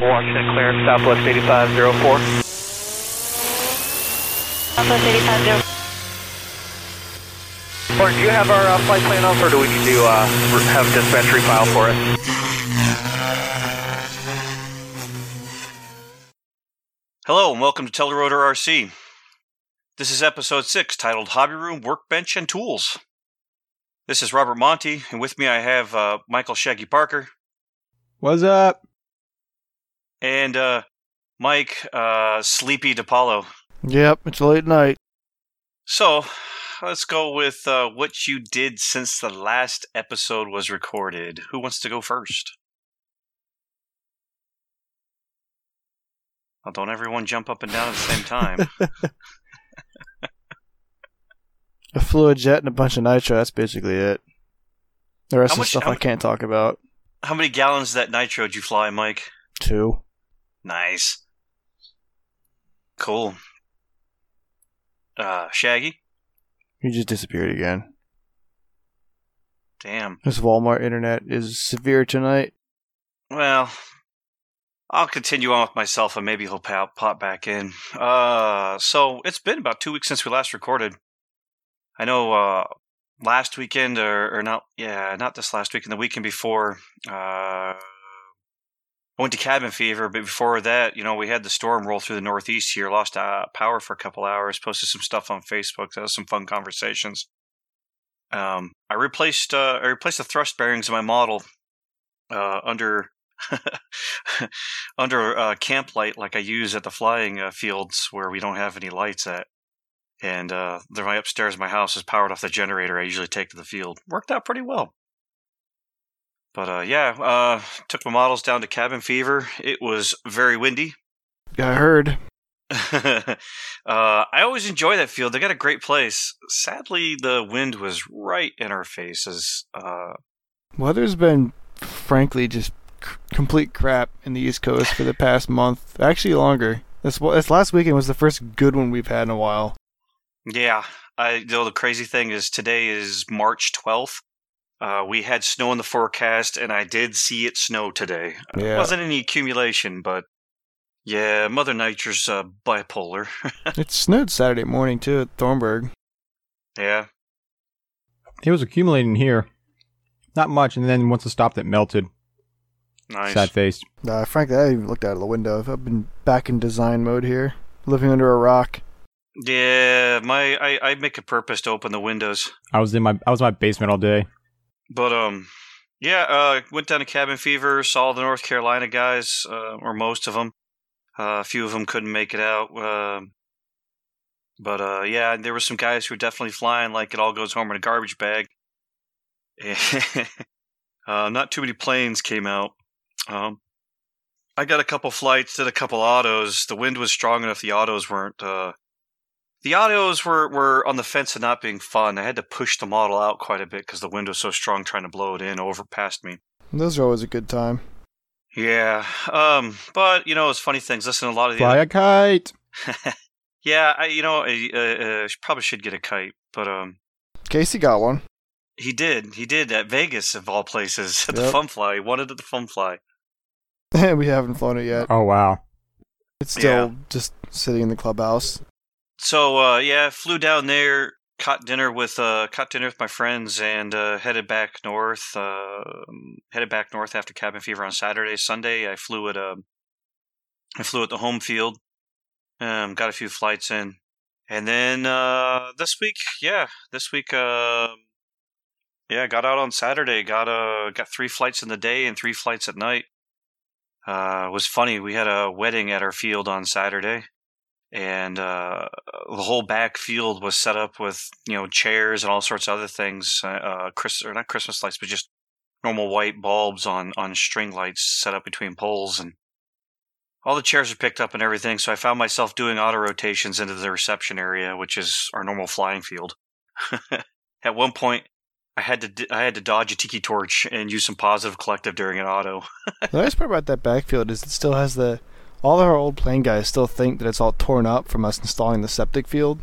Washington clear, Southwest 8504. Southwest 850. Martin, do you have our uh, flight plan up, or do we need to uh, have dispatch refile for it? Hello and welcome to Telerotor RC. This is episode 6 titled Hobby Room, Workbench, and Tools. This is Robert Monty, and with me I have uh, Michael Shaggy Parker What's up? And uh, Mike uh, Sleepy DePaulo. Yep, it's late night. So, let's go with uh, what you did since the last episode was recorded. Who wants to go first? Well, don't everyone jump up and down at the same time. I flew a jet and a bunch of nitro. That's basically it. The rest How of much- stuff how I can't talk about. How many gallons of that nitro did you fly, Mike? Two. Nice. Cool. Uh, Shaggy? You just disappeared again. Damn. This Walmart internet is severe tonight. Well, I'll continue on with myself and maybe he'll pop, pop back in. Uh, so it's been about two weeks since we last recorded. I know, uh, last weekend or, or not, yeah, not this last weekend, the weekend before, uh, I went to cabin fever, but before that, you know, we had the storm roll through the Northeast here, lost uh, power for a couple hours, posted some stuff on Facebook. That was some fun conversations. Um, I replaced, uh, I replaced the thrust bearings in my model, uh, under under uh, camp light like I use at the flying uh, fields where we don't have any lights at. And uh, my upstairs. My house is powered off the generator I usually take to the field. Worked out pretty well. But uh, yeah, uh, took my models down to cabin fever. It was very windy. I heard. uh, I always enjoy that field. They got a great place. Sadly, the wind was right in our faces. Uh, Weather's been, frankly, just c- complete crap in the East Coast for the past month. Actually, longer. This, this last weekend was the first good one we've had in a while. Yeah, I you know the crazy thing is today is March twelfth. Uh, we had snow in the forecast, and I did see it snow today. It wasn't any accumulation, but yeah, Mother Nature's uh, bipolar. it snowed Saturday morning, too, at Thornburg. yeah, It was accumulating here. Not much, and then once it stopped, it melted. nice. Sad face. Uh, frankly, I haven't even looked out of the window. I've been back in design mode here, living under a rock. Yeah, my I, I make a purpose to open the windows, I was in my I was in my basement all day. But um, yeah, uh, went down to Cabin Fever, saw the North Carolina guys, uh, or most of them. Uh, a few of them couldn't make it out. Um but uh, yeah, there were some guys who were definitely flying like it all goes home in a garbage bag. uh, not too many planes came out. Um, I got a couple flights, did a couple autos. The wind was strong enough; the autos weren't. Uh, the autos were, were on the fence of not being fun. I had to push the model out quite a bit because the wind was so strong, trying to blow it in over past me. Those are always a good time. Yeah, um, but you know, it's funny things. Listen, to a lot of the Fly a kite. yeah, I, you know, I uh, uh, probably should get a kite, but um, Casey got one. he did. He did at Vegas, of all places, at the Yep. Fun Fly. He wanted at the Fun Fly. we haven't flown it yet. Oh wow. It's still Yeah. just sitting in the clubhouse. So uh, yeah, flew down there, caught dinner with uh, caught dinner with my friends, and uh, headed back north. Uh, headed back north after cabin fever on Saturday. Sunday, I flew at um, I flew at the home field. Um, got a few flights in, and then uh, this week, yeah, this week, uh, yeah, got out on Saturday. Got uh, got three flights in the day and three flights at night. Uh, was funny. We had a wedding at our field on Saturday and uh, the whole back field was set up with you know chairs and all sorts of other things. Uh, uh, Chris or not Christmas lights, but just normal white bulbs on on string lights set up between poles, and all the chairs are picked up and everything. So I found myself doing auto rotations into the reception area, which is our normal flying field. At one point. I had to I had to dodge a tiki torch and use some positive collective during an auto. The nice part about that backfield is it still has the. All of our old plane guys still think that it's all torn up from us installing the septic field.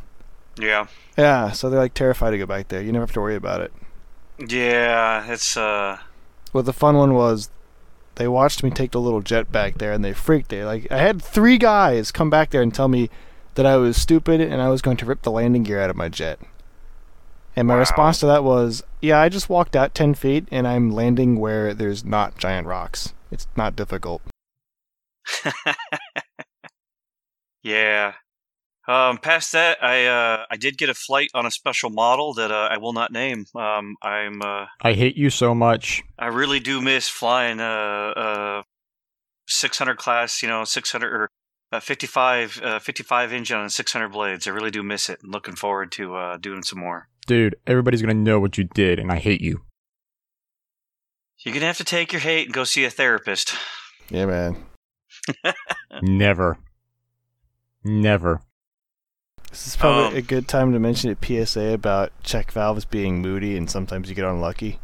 Yeah, Yeah, so they're like terrified to go back there. You never have to worry about it. yeah, it's uh, Well, the fun one was they watched me take the little jet back there, and they freaked. They like I had three guys come back there and tell me that I was stupid and I was going to rip the landing gear out of my jet. And my Wow. response to that was, "Yeah, I just walked out ten feet, and I'm landing where there's not giant rocks. It's not difficult." yeah. Um, past that, I uh, I did get a flight on a special model that uh, I will not name. Um, I'm uh, I hate you so much. I really do miss flying uh, uh 600 class, you know, 600 or uh, 55 uh, 55 engine on 600 blades. I really do miss it. and looking forward to uh, doing some more. Dude, everybody's gonna know what you did, and I hate you. You're gonna have to take your hate and go see a therapist. Yeah, man. Never. Never. This is probably Um, a good time to mention a PSA about check valves being moody and sometimes you get unlucky.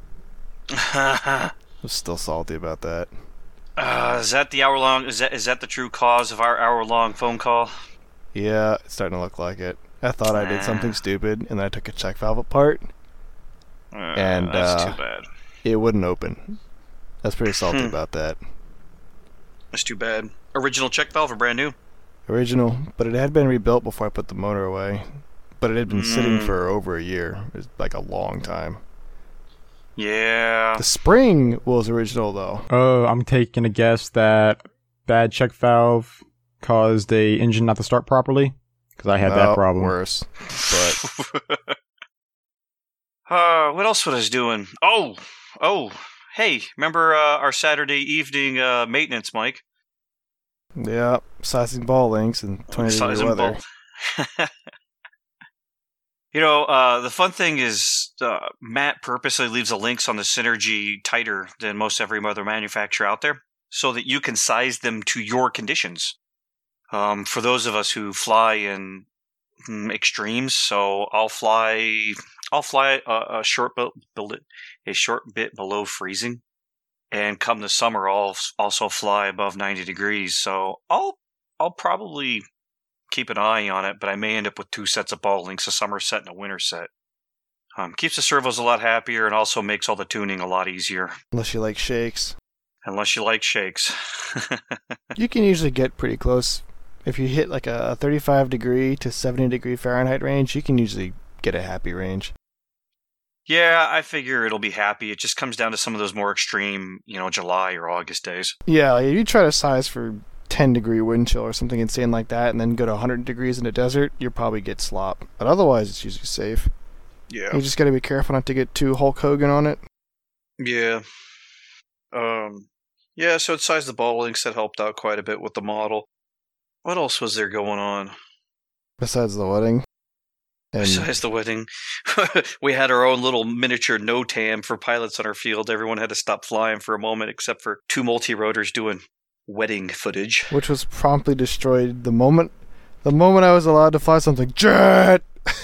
uh, I'm still salty about that. is that the hour long? Is that is that the true cause of our hour long phone call? Yeah, it's starting to look like it. I thought I did something stupid and then I took a check valve apart. Uh, And, that's uh, too bad. It wouldn't open. That's pretty salty Hmm. about that. That's too bad. Original check valve or brand new? Original, but it had been rebuilt before I put the motor away. But it had been sitting Mm. for over a year. It was like a long time. Yeah. The spring was original though. Oh, I'm taking a guess that bad check valve caused the engine not to start properly. Because I had No, that problem. Worse. But uh, what else was I doing? Oh, oh, hey, remember uh, our Saturday evening uh, maintenance, Mike? yeah, sizing ball links and 20 degree weather. you know, uh, the fun thing is uh, Matt purposely leaves the links on the Synergy tighter than most every other manufacturer out there, so that you can size them to your conditions. Um, for those of us who fly in extremes, so I'll fly, I'll fly a, a short bit, build it a short bit below freezing, and come the summer, I'll also fly above ninety degrees. So I'll I'll probably keep an eye on it, but I may end up with two sets of ball links, a summer set and a winter set. Um, keeps the servos a lot happier and also makes all the tuning a lot easier, Unless you like shakes. unless you like shakes. You can usually get pretty close. If you hit like a 35 degree to 70 degree Fahrenheit range, you can usually get a happy range. yeah, I figure it'll be happy. It just comes down to some of those more extreme, you know, July or August days. Yeah, like if you try to size for 10 degree wind chill or something insane like that and then go to 100 degrees in the desert, you'll probably get slop. But otherwise, it's usually safe. Yeah. You just gotta be careful not to get too Hulk Hogan on it. Yeah. Um yeah, so it sized the ball links that helped out quite a bit with the model. What else was there going on? Besides the wedding. And Besides the wedding, we had our own little miniature NOTAM for pilots on our field. Everyone had to stop flying for a moment, except for two multi rotors doing wedding footage. which was promptly destroyed the moment the moment I was allowed to fly something. Jet!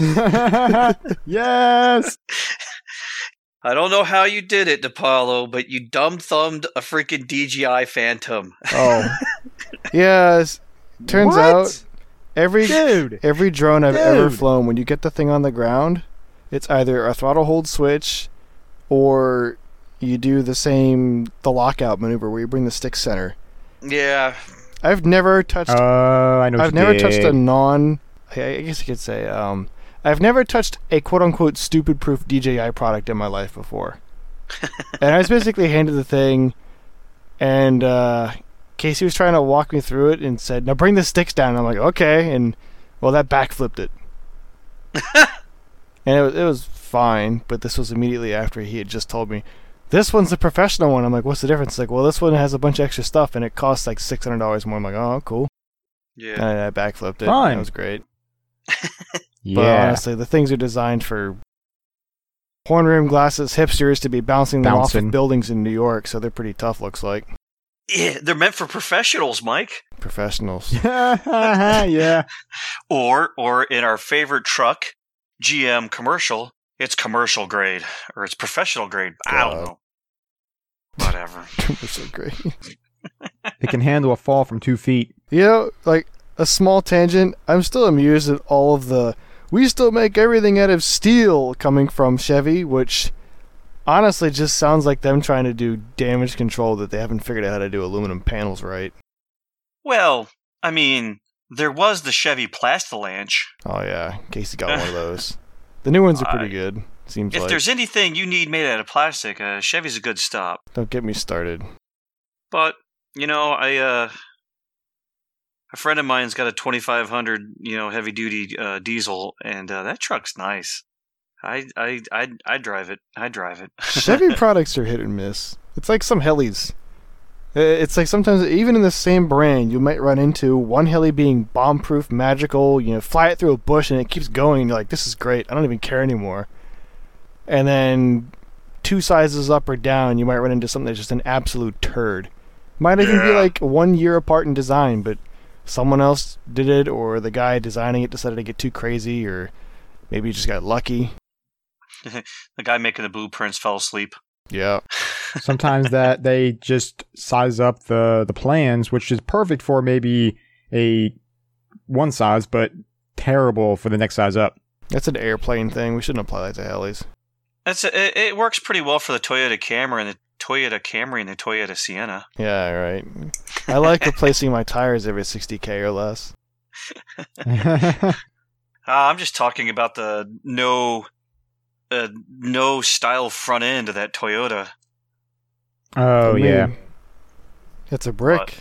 yes! I don't know how you did it, DePaulo, but you dumb thumbed a freaking DJI Phantom. Oh. yes. Turns What? out every Dude! every drone I've ever flown, when you get the thing on the ground, it's either a throttle hold switch or you do the same the lockout maneuver where you bring the stick center. Yeah, I've never touched Uh, I know I've you never touched a non I I guess you could say um I've never touched a quote unquote stupid proof DJI product in my life before. and I was basically handed the thing and uh Casey was trying to walk me through it and said, Now bring the sticks down and I'm like, Okay and well that backflipped it. and it was it was fine, but this was immediately after he had just told me this one's the professional one. I'm like, what's the difference? Like, well, this one has a bunch of extra stuff and it costs like six hundred dollars more. I'm like, oh, cool. yeah. And I backflipped it. Fine. That was great. But Yeah. honestly, the things are designed for horn rim glasses hipsters to be bouncing them off of buildings in New York, so they're pretty tough. Looks like yeah, they're meant for professionals, Mike. professionals. yeah. Or, or in our favorite truck, GM commercial, it's commercial grade or it's professional grade. I don't know. Whatever. Commercial great. It can handle a fall from two feet. You know, like a small tangent. I'm still amused at all of the. We still make everything out of steel coming from Chevy, which honestly just sounds like them trying to do damage control that they haven't figured out how to do aluminum panels right. Well, I mean, there was the Chevy Plastilanche. Oh yeah, Casey got one of those. The new ones are pretty good. Seems If like. there's anything you need made out of plastic, uh, Chevy's a good stop. Don't get me started. But you know, I uh, a friend of mine's got a 2500, you know, heavy duty uh, diesel, and uh, that truck's nice. I I I I drive it. I drive it. Chevy products are hit and miss. It's like some helis. It's like sometimes even in the same brand, you might run into one heli being bomb-proof, magical. You know, fly it through a bush and it keeps going. You're like, this is great. I don't even care anymore. And then two sizes up or down, you might run into something that's just an absolute turd. Might even be like one year apart in design, but someone else did it, or the guy designing it decided to get too crazy, or maybe he just got lucky. the guy making the blueprints fell asleep. Yeah. Sometimes that they just size up the the plans, which is perfect for maybe a one size, but terrible for the next size up. That's an airplane thing. We shouldn't apply that to helis. That's it, it works pretty well for the Toyota Camry and the Toyota Camry and the Toyota Sienna. Yeah, right. I like replacing my tires every 60k or less. Uh, I'm just talking about the no, uh, no style front end of that Toyota. oh I mean, yeah. It's a brick. What?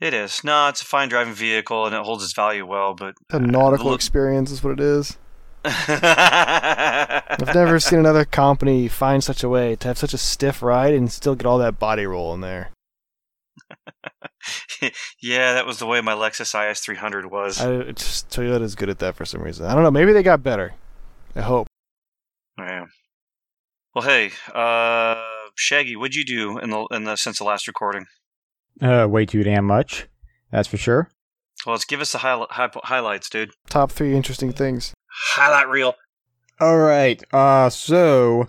It is. No, it's a fine driving vehicle and it holds its value well, but A nautical look- experience is what it is. I've never seen another company find such a way to have such a stiff ride and still get all that body roll in there. yeah, that was the way my Lexus IS 300 was. I, it's just Toyota's good at that for some reason. I don't know. Maybe they got better. I hope. Yeah. Well, hey, uh, Shaggy, what'd you do in the in the since the last recording? Uh, way too damn much. That's for sure. Well, let's give us the highli- hi- highlights, dude. Top three interesting things. Highlight reel. All right. Uh, so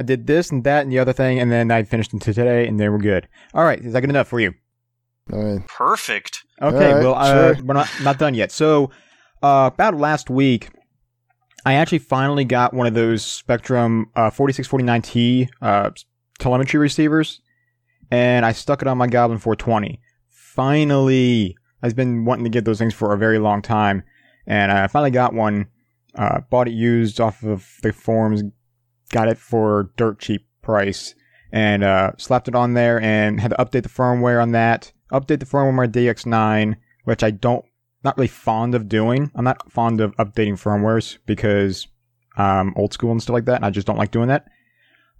I did this and that and the other thing, and then I finished into today, and then we're good. All right. Is that good enough for you? All right. Perfect. Okay, All right, well, uh, sure. we're not not done yet. So, uh, about last week, I actually finally got one of those Spektrum uh, 4649T uh, telemetry receivers, and I stuck it on my Goblin 420. Finally, I've been wanting to get those things for a very long time, and I finally got one. Uh, bought it used off of the forums, got it for dirt cheap price, and uh, slapped it on there, and had to update the firmware on that. Update the firmware on my DX9, which I don't, not really fond of doing. I'm not fond of updating firmwares because um, old school and stuff like that. And I just don't like doing that.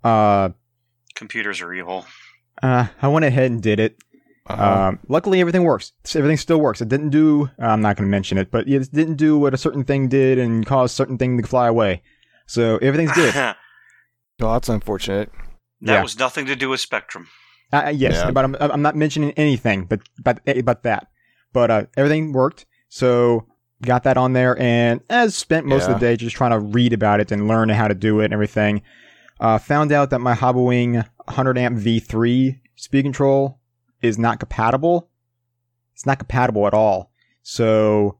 Uh, Computers are evil. uh, I went ahead and did it. Uh-huh. Um, luckily, everything works. Everything still works. It didn't do. I'm not going to mention it, but it didn't do what a certain thing did and cause certain thing to fly away. So everything's good. well, that's unfortunate. Yeah. was nothing to do with Spektrum. Uh, uh, yes, Yeah. but I'm, I'm not mentioning anything, but but but that. But uh, everything worked, so got that on there, and as spent most of the day just trying to read about it and learn how to do it and everything. Uh, found out that my Hobbywing 100 amp V3 speed control is not compatible. It's not compatible at all. So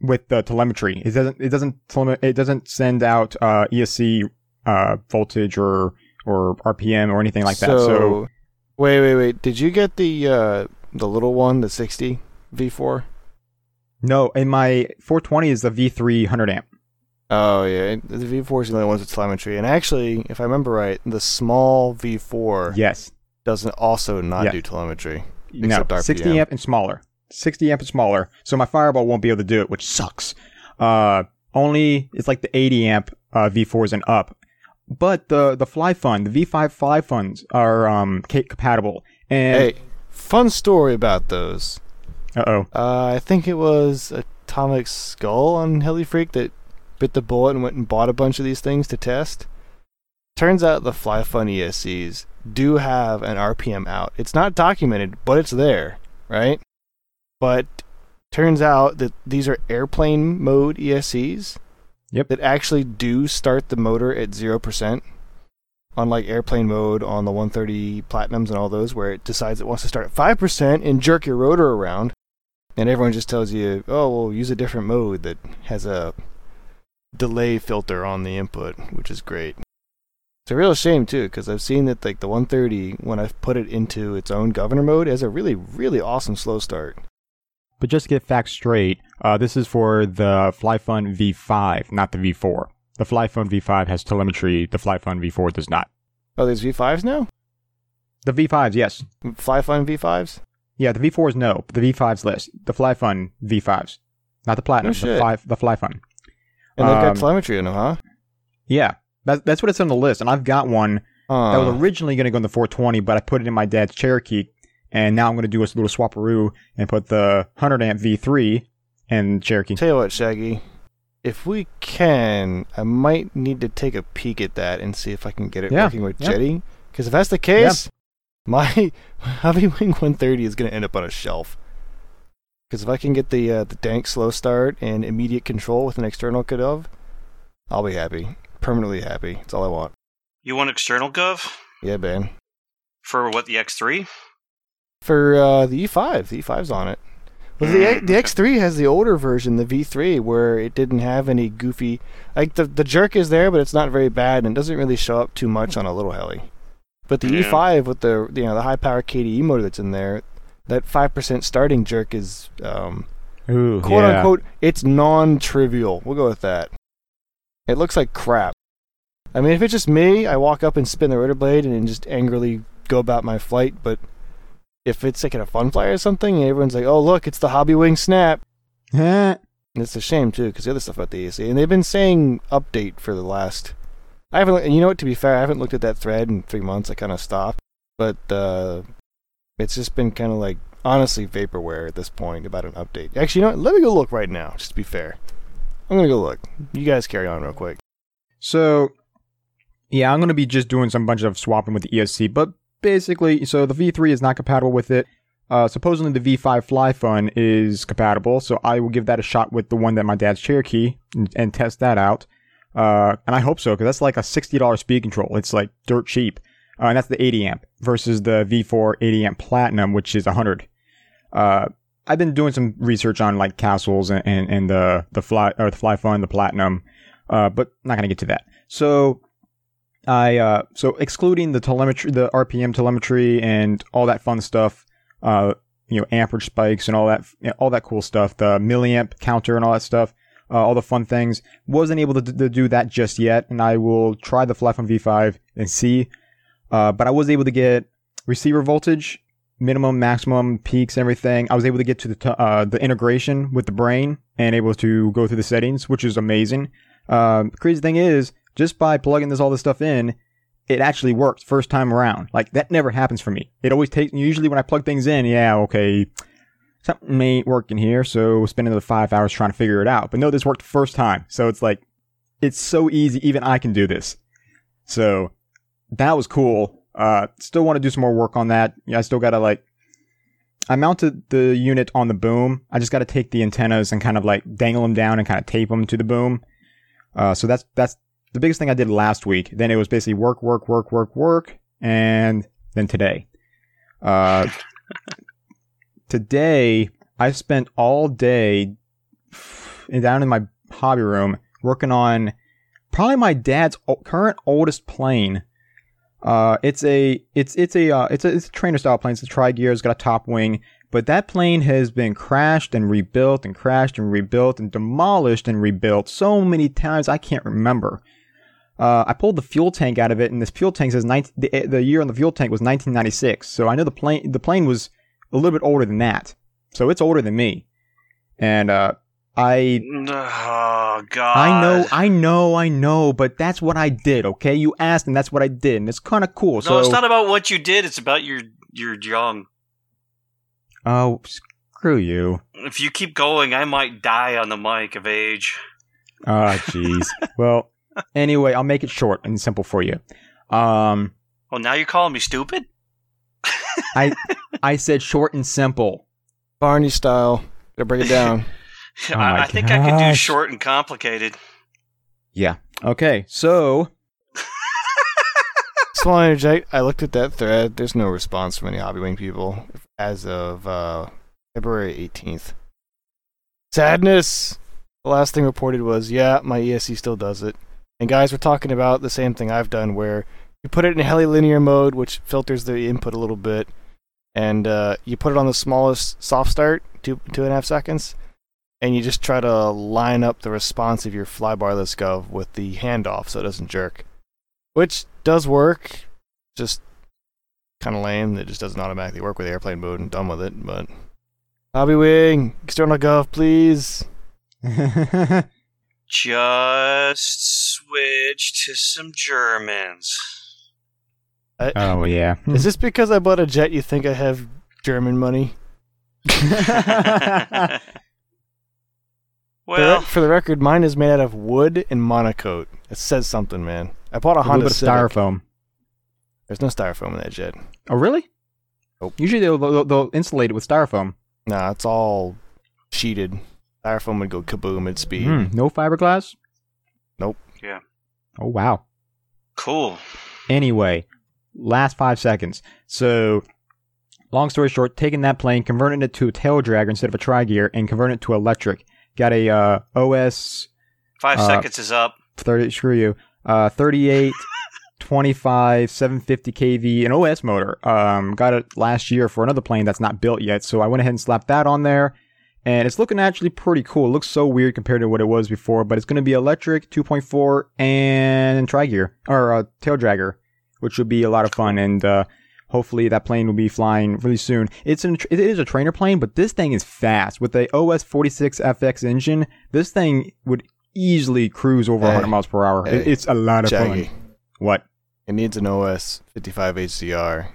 with the telemetry, it doesn't it doesn't it doesn't send out uh, ESC uh, voltage or or RPM or anything like that. So wait, wait, wait. Did you get the uh, the little one, the 60 V4? No, and my 420 is the V3 100 amp. Oh yeah, the V4 is the only one with telemetry. And actually, if I remember right, the small V4 Yes. doesn't also not Yeah. do telemetry. No, Except RPM. 60 amp and smaller. 60 amp and smaller. So my Fireball won't be able to do it, which sucks. Uh, only it's like the 80 amp uh, V4s and up. But the the Fly Fun, the V5 Fly Funds are um compatible. And Hey, fun story about those. Uh oh, Uh, I think it was Atomic Skull on Heli Freak that bit the bullet and went and bought a bunch of these things to test. Turns out the FlyFun ESCs do have an RPM out. It's not documented, but it's there, right? But turns out that these are airplane mode ESCs. Yep. That actually do start the motor at 0%. Unlike airplane mode on the 130 Platinums and all those, where it decides it wants to start at 5% and jerk your rotor around. And everyone just tells you, oh, well, use a different mode that has a delay filter on the input, which is great. It's a real shame too, because I've seen that like the 130 when I've put it into its own governor mode has a really really awesome slow start. But just to get facts straight, uh, this is for the FlyFun V5, not the V4. The FlyFun V5 has telemetry. The FlyFun V4 does not. Oh, there's V5s now. The V5s, yes. FlyFun V5s. Yeah, the V4s, no. The V5s list. The FlyFun V5s, not the Platinum. No the. Fly, the FlyFun. And they've got Um, telemetry in them, huh? Yeah, that, that's what it's on the list. And I've got one that was Uh, originally going to go in the 420, but I put it in my dad's Cherokee, and now I'm going to do a little swaparoo and put the 100 amp V3 and Cherokee. tell you what, Shaggy. If we can, I might need to take a peek at that and see if I can get it Yeah, working with yeah. Jetty. Because if that's the case, my Hobby Wing 130 is going to end up on a shelf. Because if I can get the uh, the dank slow start and immediate control with an external gov, I'll be happy. Permanently happy. That's all I want. You want external gov Yeah, man. for what the X3? For uh, the E5, the E5's on it. Well, the Mm, the. X3 has the older version, the V3, where it didn't have any goofy. Like the the jerk is there, but it's not very bad, and it doesn't really show up too much on a little heli. But the Yeah. E5 with the you know the high power KDE motor that's in there, that five percent starting jerk is um, Ooh, quote yeah. unquote it's non-trivial. We'll go with that. It looks like crap. I mean, if it's just me, I walk up and spin the rotor blade and just angrily go about my flight. But if it's like at a fun fly or something, and everyone's like, "Oh, look, it's the Hobby Wing Snap," and it's a shame too, because the other stuff about the AC, and they've been saying update for the last. I haven't. You know what? To be fair, I haven't looked at that thread in three months. I kind of stopped, but uh, it's just been kind of like honestly vaporware at this point about an update. Actually, you know what? Let me go look right now, just to be fair. I'm gonna go look. You guys carry on real quick. So, yeah, I'm to be just doing some bunch of swapping with the ESC, but basically, so the V3 is not compatible with it. Uh, supposedly the V5 Fly Fun is compatible, so I will give that a shot with the one that my dad's Cherokee and, and test that out. Uh, and I hope so, because that's like a $60 speed control. It's like dirt cheap. Uh, and that's the 80 amp versus the V4 80 amp Platinum, which is 100. Uh, I've been doing some research on like castles and, and, and the, the fly, or the Fly Fun, the Platinum. Uh, but not gonna get to that. So, I uh, so excluding the telemetry, the RPM telemetry, and all that fun stuff, uh, you know, amperage spikes and all that, all that cool stuff, the milliamp counter and all that stuff, uh, all the fun things. Wasn't able to, to do that just yet, and I will try the fly FlyFun V5 and see. Uh, but I was able to get receiver voltage, minimum, maximum, peaks, everything. I was able to get to the t- uh, the integration with the brain and able to go through the settings, which is amazing. Um, crazy thing is, just by plugging this all this stuff in, it actually works first time around. Like that never happens for me. It always takes. Usually when I plug things in, yeah, okay, something ain't working here, so spend another five hours trying to figure it out. But no, this worked the first time, so it's like it's so easy. Even I can do this. So that was cool. Uh, still want to do some more work on that. Yeah, I still gotta like. I mounted the unit on the boom. I just got to take the antennas and kind of like dangle them down and kind of tape them to the boom. Uh, so that's that's the biggest thing I did last week. Then it was basically work, work, work, work, work, and then today. Uh, today I spent all day down in my hobby room working on probably my dad's current oldest plane. Uh, it's a it's it's a uh, it's a it's a trainer style plane. It's a tri gear. It's got a top wing, but that plane has been crashed and rebuilt and crashed and rebuilt and demolished and rebuilt so many times I can't remember. Uh, I pulled the fuel tank out of it, and this fuel tank says 19, the, the year on the fuel tank was 1996. So I know the plane the plane was a little bit older than that. So it's older than me, and uh, I Oh God! I know, I know, I know, but that's what I did. Okay, you asked, and that's what I did, and it's kind of cool. No, so it's not about what you did. It's about your your young. Oh, screw you. If you keep going, I might die on the mic of age. Ah, jeez. well, anyway, I'll make it short and simple for you. Um, Oh, now you're calling me stupid? I said short and simple. Barney style. Gotta break it down. Oh I, I think I could do short and complicated. Yeah. Okay, so Just want to interject. I looked at that thread. There's no response from any Hobbywing people as of uh, February 18th. Sadness. The last thing reported was, yeah, my ESC still does it. And guys, we're talking about the same thing I've done, where you put it in heli linear mode, which filters the input a little bit, and uh, you put it on the smallest soft start, two two and a half seconds, and you just try to line up the response of your flybarless gov with the handoff so it doesn't jerk, which does work. Just kind of lame. It just doesn't automatically work with airplane mode and done with it. But Hobby Wing, external gov, please. Just switch to some Germans. I, oh yeah. Is this because I bought a jet? You think I have German money? For the well, for the record, mine is made out of wood and MonoKote. It says something, man. I bought a a little Honda bit of styrofoam. There's no styrofoam in that jet. Oh really? Nope. Usually they'll, they'll, they'll insulate it with styrofoam. Nah, it's all sheeted. Styrofoam would go kaboom at speed. Mm, no fiberglass. Nope. Yeah. Oh wow. cool. Anyway, last five seconds. So, long story short, taking that plane, converting it to a tail dragger instead of a tri gear, and converting it to electric. Got a uh, OS Five Uh, seconds is up. 30, screw you, uh, 38, 25, 750 kV, an OS motor. Um, got it last year for another plane that's not built yet, so I went ahead and slapped that on there. And it's looking actually pretty cool. It looks so weird compared to what it was before, but it's going to be electric, 2.4, and tri gear, or uh, tail dragger, which would be a lot of fun. And uh, hopefully that plane will be flying really soon. It's an, it is a trainer plane, but this thing is fast. With the OS 46FX engine, this thing would easily cruise over Hey. 100 miles per hour. Hey. it's a lot of Shaggy. fun. What? It needs an OS 55 HCR.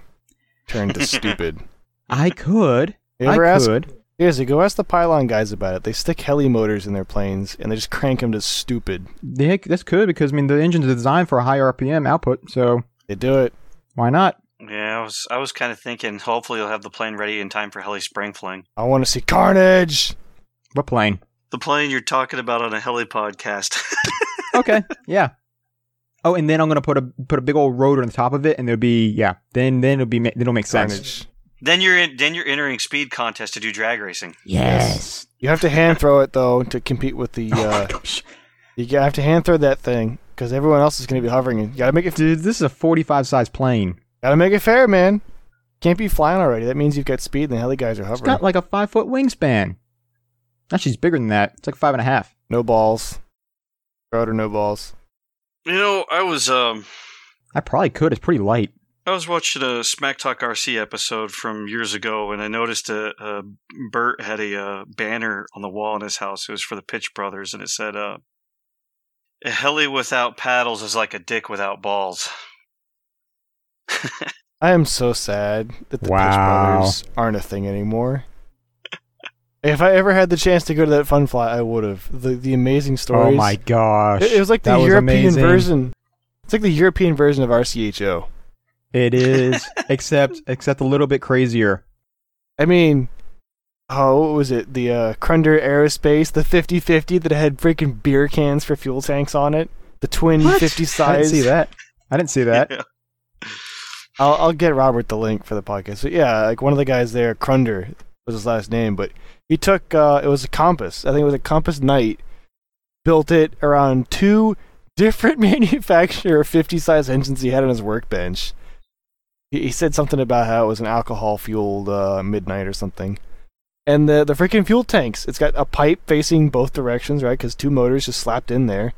Turned to stupid. I could. You I ever ask? could. Seriously, go ask the pylon guys about it. They stick heli motors in their planes and they just crank them to stupid. They, this could because I mean the engine's are designed for a high RPM output, so They do it. why not? Yeah, I was I was kind of thinking. Hopefully, you'll have the plane ready in time for heli spring fling. I want to see carnage. What plane? The plane you're talking about on a heli podcast. Okay, yeah. Oh, and then I'm gonna put a put a big old rotor on the top of it, and there'll be yeah. Then then it'll be ma- it'll make sense. Carnage. then you're in, then you're entering speed contest to do drag racing. Yes. You have to hand throw it though to compete with the. Oh my Uh, gosh, you have to hand throw that thing because everyone else is going to be hovering. You gotta make it. dude, this is a 45 size plane. Gotta make it fair, man. Can't be flying already. That means you've got speed, and the heli guys are It's hovering. got like a five foot wingspan. Actually, it's bigger than that. It's like five and a half. no balls. Rotor, no balls. You know, I was um I probably could. It's pretty light. I was watching a Smack Talk RC episode from years ago, and I noticed a, a Bert had a uh, banner on the wall in his house. It was for the Pitch Brothers, and it said, uh, "A heli without paddles is like a dick without balls." I am so sad that the Pitch Brothers aren't a thing anymore. if I ever had the chance to go to that fun fly, I would have. The the amazing stories. Oh my gosh. It, it was like the That was European amazing. version. It's like the European version of RCHO. It is, except except a little bit crazier. I mean, oh, what was it? The uh, Crunder Aerospace, the 50-50 that had freaking beer cans for fuel tanks on it. The twin 50 size. I didn't see that. I didn't see that. Yeah. I'll, I'll get Robert the link for the podcast. So yeah, like one of the guys there, Crunder was his last name, but he took uh, it was a Compass. I think it was a Compass Knight. Built it around two different manufacturer 50 size engines he had on his workbench. He, he said something about how it was an alcohol fueled uh, midnight or something. And the the freaking fuel tanks. It's got a pipe facing both directions, right? Because two motors just slapped in there.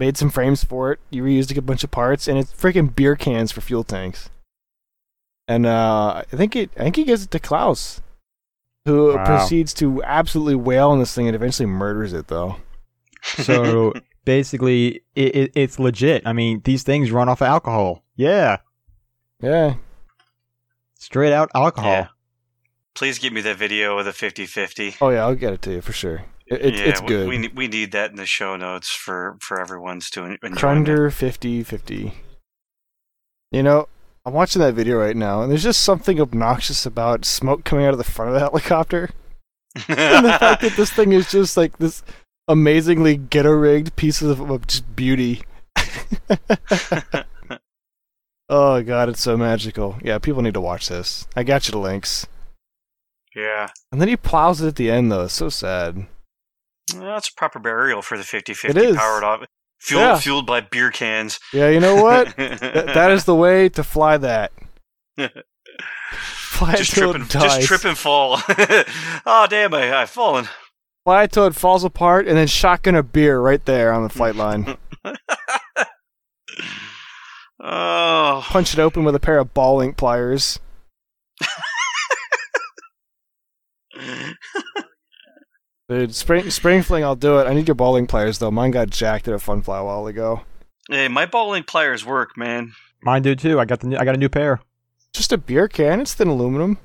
Made some frames for it. You reused a bunch of parts, and it's freaking beer cans for fuel tanks. And uh, I think it. I think he gives it to Klaus, who Wow. proceeds to absolutely wail on this thing and eventually murders it. Though So basically, it, it, it's legit. I mean, these things run off of alcohol. Yeah, yeah, straight out alcohol. Yeah. Please give me that video of the 50-50. oh yeah, I'll get it to you for sure. It, it's yeah, it's good. We, we need that in the show notes for for everyone's to en- enjoy. Crunder 5050. You know, I'm watching that video right now, and there's just something obnoxious about smoke coming out of the front of the helicopter. and the fact that this thing is just like this amazingly ghetto rigged piece of, of just beauty. oh god, it's so magical. Yeah, people need to watch this. I got you the links. Yeah, And then he plows it at the end though. It's so sad. well, that's a proper burial for the 50-50 powered off. Fueled, Yeah. fueled by beer cans. Yeah, you know what? Th- that is the way to fly that. Fly just trip and just trip and fall. oh damn! I I've fallen. Fly till it falls apart, and then shotgun a beer right there on the flight line. Oh, Punch it open with a pair of ball link pliers. Dude, spring spring fling, I'll do it. I need your ball link pliers though. Mine got jacked at a fun fly a while ago. hey, my bowling pliers work, man. Mine do too. I got the new, I got a new pair. Just a beer can. It's thin aluminum.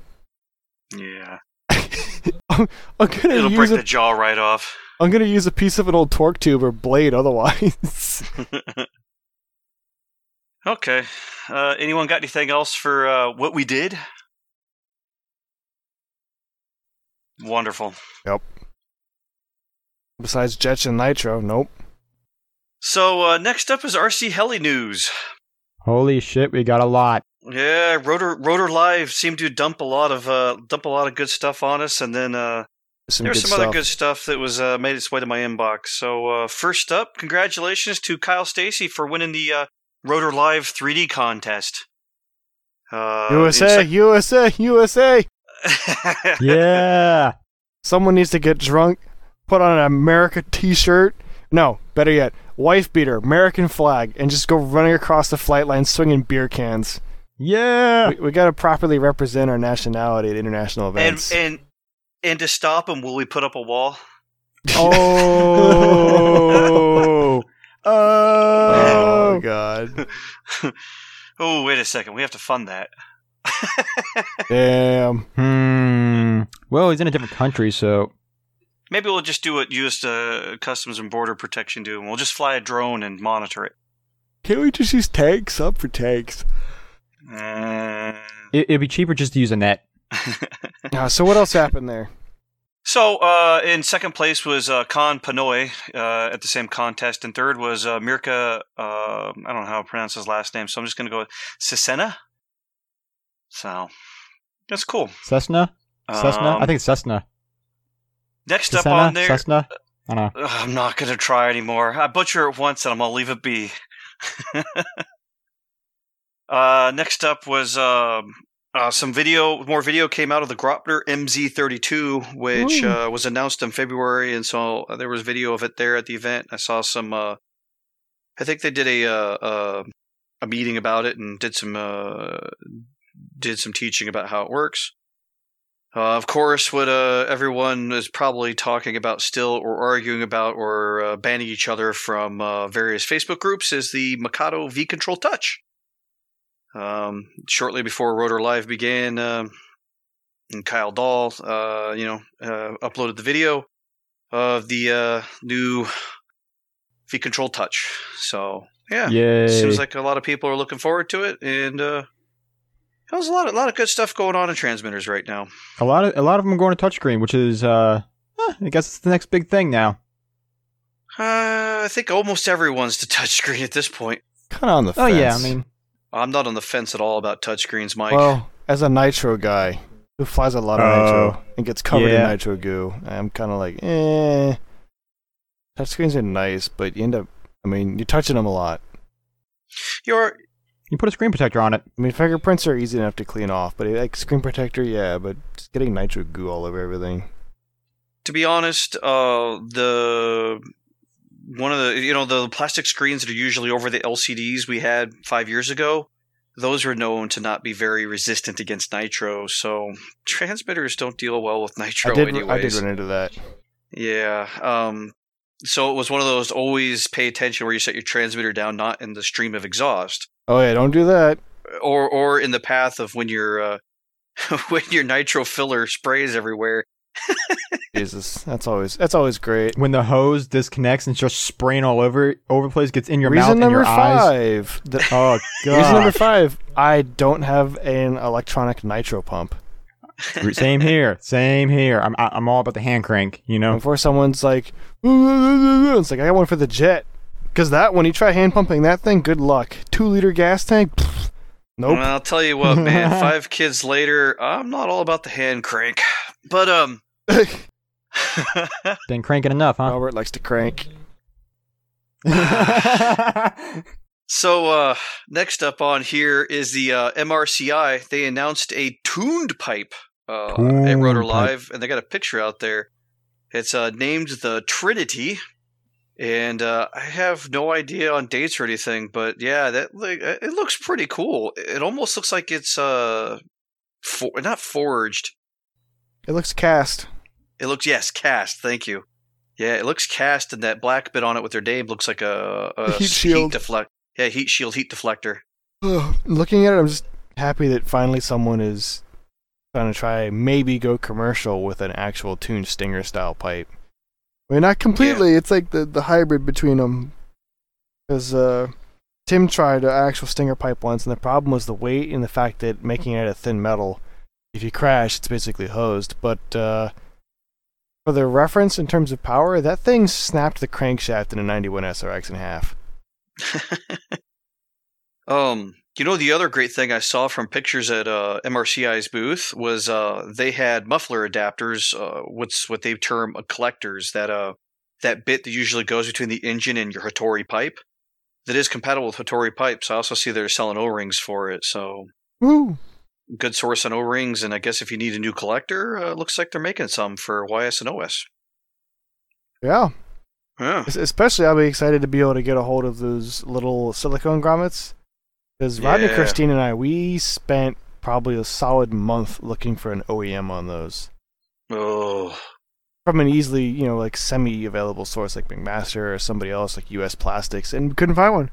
Yeah, I'm gonna it'll use break a, the jaw right off. I'm gonna use a piece of an old torque tube or blade otherwise. okay. Uh, anyone got anything else for uh, what we did? Wonderful. Yep. Besides Jets and Nitro, nope. So uh, next up is RC Heli news. Holy shit, we got a lot. Yeah, Rotor Rotor Live seemed to dump a lot of uh, dump a lot of good stuff on us, and then uh, Some There's good some other good stuff that was uh, made its way to my inbox. So uh, first up, congratulations to Kyle Stacy for winning the uh, Rotor Live 3D contest. Uh, USA, USA, USA. In Yeah. Someone needs to get drunk, put on an America T-shirt. No, better yet, wife beater, American flag, and just go running across the flight line swinging beer cans. Yeah. We, we got to properly represent our nationality at international events. and and to stop them, will we put up a wall? Oh. oh. oh oh. God! oh, wait a second, we have to fund that. Damn. Hmm. Well, he's in a different country, so Maybe we'll just do what U.S. Uh, Customs and Border Protection do, and we'll just fly a drone and monitor it. Can't we just use tanks? Up for tanks. Uh, it, it'd be cheaper just to use a net. Uh, so what else happened there? So, uh, in second place was uh, Khan Panoy uh, at the same contest, and third was uh, Mirka. Uh, I don't know how to pronounce his last name, so I'm just going to go with Cesena. So, that's cool. Cessna? Cessna? Um, I think it's Cessna. next up on there, Cessna? I don't know. Ugh, I'm not going to try anymore. I butcher it once, and I'm going to leave it be. uh, next up was um uh, some video. More video came out of the Graupner MZ32, which uh, was announced in February, and so uh, there was video of it there at the event. I saw some. Uh, I think they did a uh, uh, a meeting about it and did some uh, did some teaching about how it works. Uh, of course, what uh, everyone is probably talking about still, or arguing about, or uh, banning each other from uh, various Facebook groups is the Mikado V Control Touch. Um, shortly before Rotor Live began, um and Kyle Dahl, uh, you know, uh, uploaded the video of the uh, new V Control Touch. So yeah, Yay. seems like a lot of people are looking forward to it, and uh, there's a lot, of, a lot of good stuff going on in transmitters right now. a lot of a lot of them are going to touchscreen, which is uh eh, I guess it's the next big thing now. Uh, I think almost everyone's to touchscreen at this point. Kind of on the fence. Oh yeah, I mean I'm not on the fence at all about touchscreens, Mike. well, as a nitro guy who flies a lot of Oh. nitro and gets covered Yeah. in nitro goo, I'm kind of like, eh. Touchscreens are nice, but you end up. I mean, you're touching them a lot. You're you put a screen protector on it. I mean, fingerprints are easy enough to clean off, but like screen protector, yeah, but just getting nitro goo all over everything. to be honest, uh, the one of the you know the plastic screens that are usually over the LCDs we had five years ago. Those were known to not be very resistant against nitro, so transmitters don't deal well with nitro I did. anyways. I did run into that. Yeah. Um, so it was one of those always pay attention where you set your transmitter down not in the stream of exhaust Oh yeah, don't do that. or or in the path of when your uh, when your nitro filler sprays everywhere. Jesus, that's always that's always great. When the hose disconnects and it's just spraying all over over the place, gets in your Reason mouth and number your eyes. five. The, Oh reason number five. I don't have an electronic nitro pump. same here. Same here. I'm I'm all about the hand crank, you know. Before someone's like, it's like I got one for the jet. Because that when you try hand pumping that thing, good luck. Two liter gas tank. pfft, nope. Well, I'll tell you what, man. five kids later, I'm not all about the hand crank, but um. Been cranking enough, huh? Robert likes to crank. So uh, next up on here is the uh, MRCI. They announced a tuned pipe uh, at Tuned Rotor pipe. Live, and they got a picture out there. It's uh, named the Trinity, and uh, I have no idea on dates or anything, but yeah, that like, it looks pretty cool. It almost looks like it's uh, for, not forged. It looks cast. It looks yes, cast. Thank you. Yeah, it looks cast, and that black bit on it with their name looks like a, a Heat shield. deflect. Yeah, heat shield, heat deflector. Ugh, Looking at it, I'm just happy that finally someone is trying to try maybe go commercial with an actual tuned Stinger style pipe. I mean, not completely. It's like the the hybrid between them. Because uh, Tim tried an actual Stinger pipe once, and the problem was the weight and the fact that making it out of thin metal. If you crash, it's basically hosed. But uh, for the reference in terms of power, that thing snapped the crankshaft in a 91 SRX in half. um, you know the other great thing I saw from pictures at uh, MRCI's booth was uh, they had muffler adapters, uh, what's what they term uh, collectors that uh that bit that usually goes between the engine and your Hattori pipe that is compatible with Hattori pipes. I also see they're selling O rings for it, so Woo! good source on O rings. And I guess if you need a new collector, uh, looks like they're making some for YS and OS. Yeah. Yeah. Especially, I'll be excited to be able to get a hold of those little silicone grommets. Because Rodney, Christine, and I, we spent probably a solid month looking for an OEM on those. Oh, From an easily, you know, like semi available source like McMaster or somebody else like US Plastics, and couldn't find one.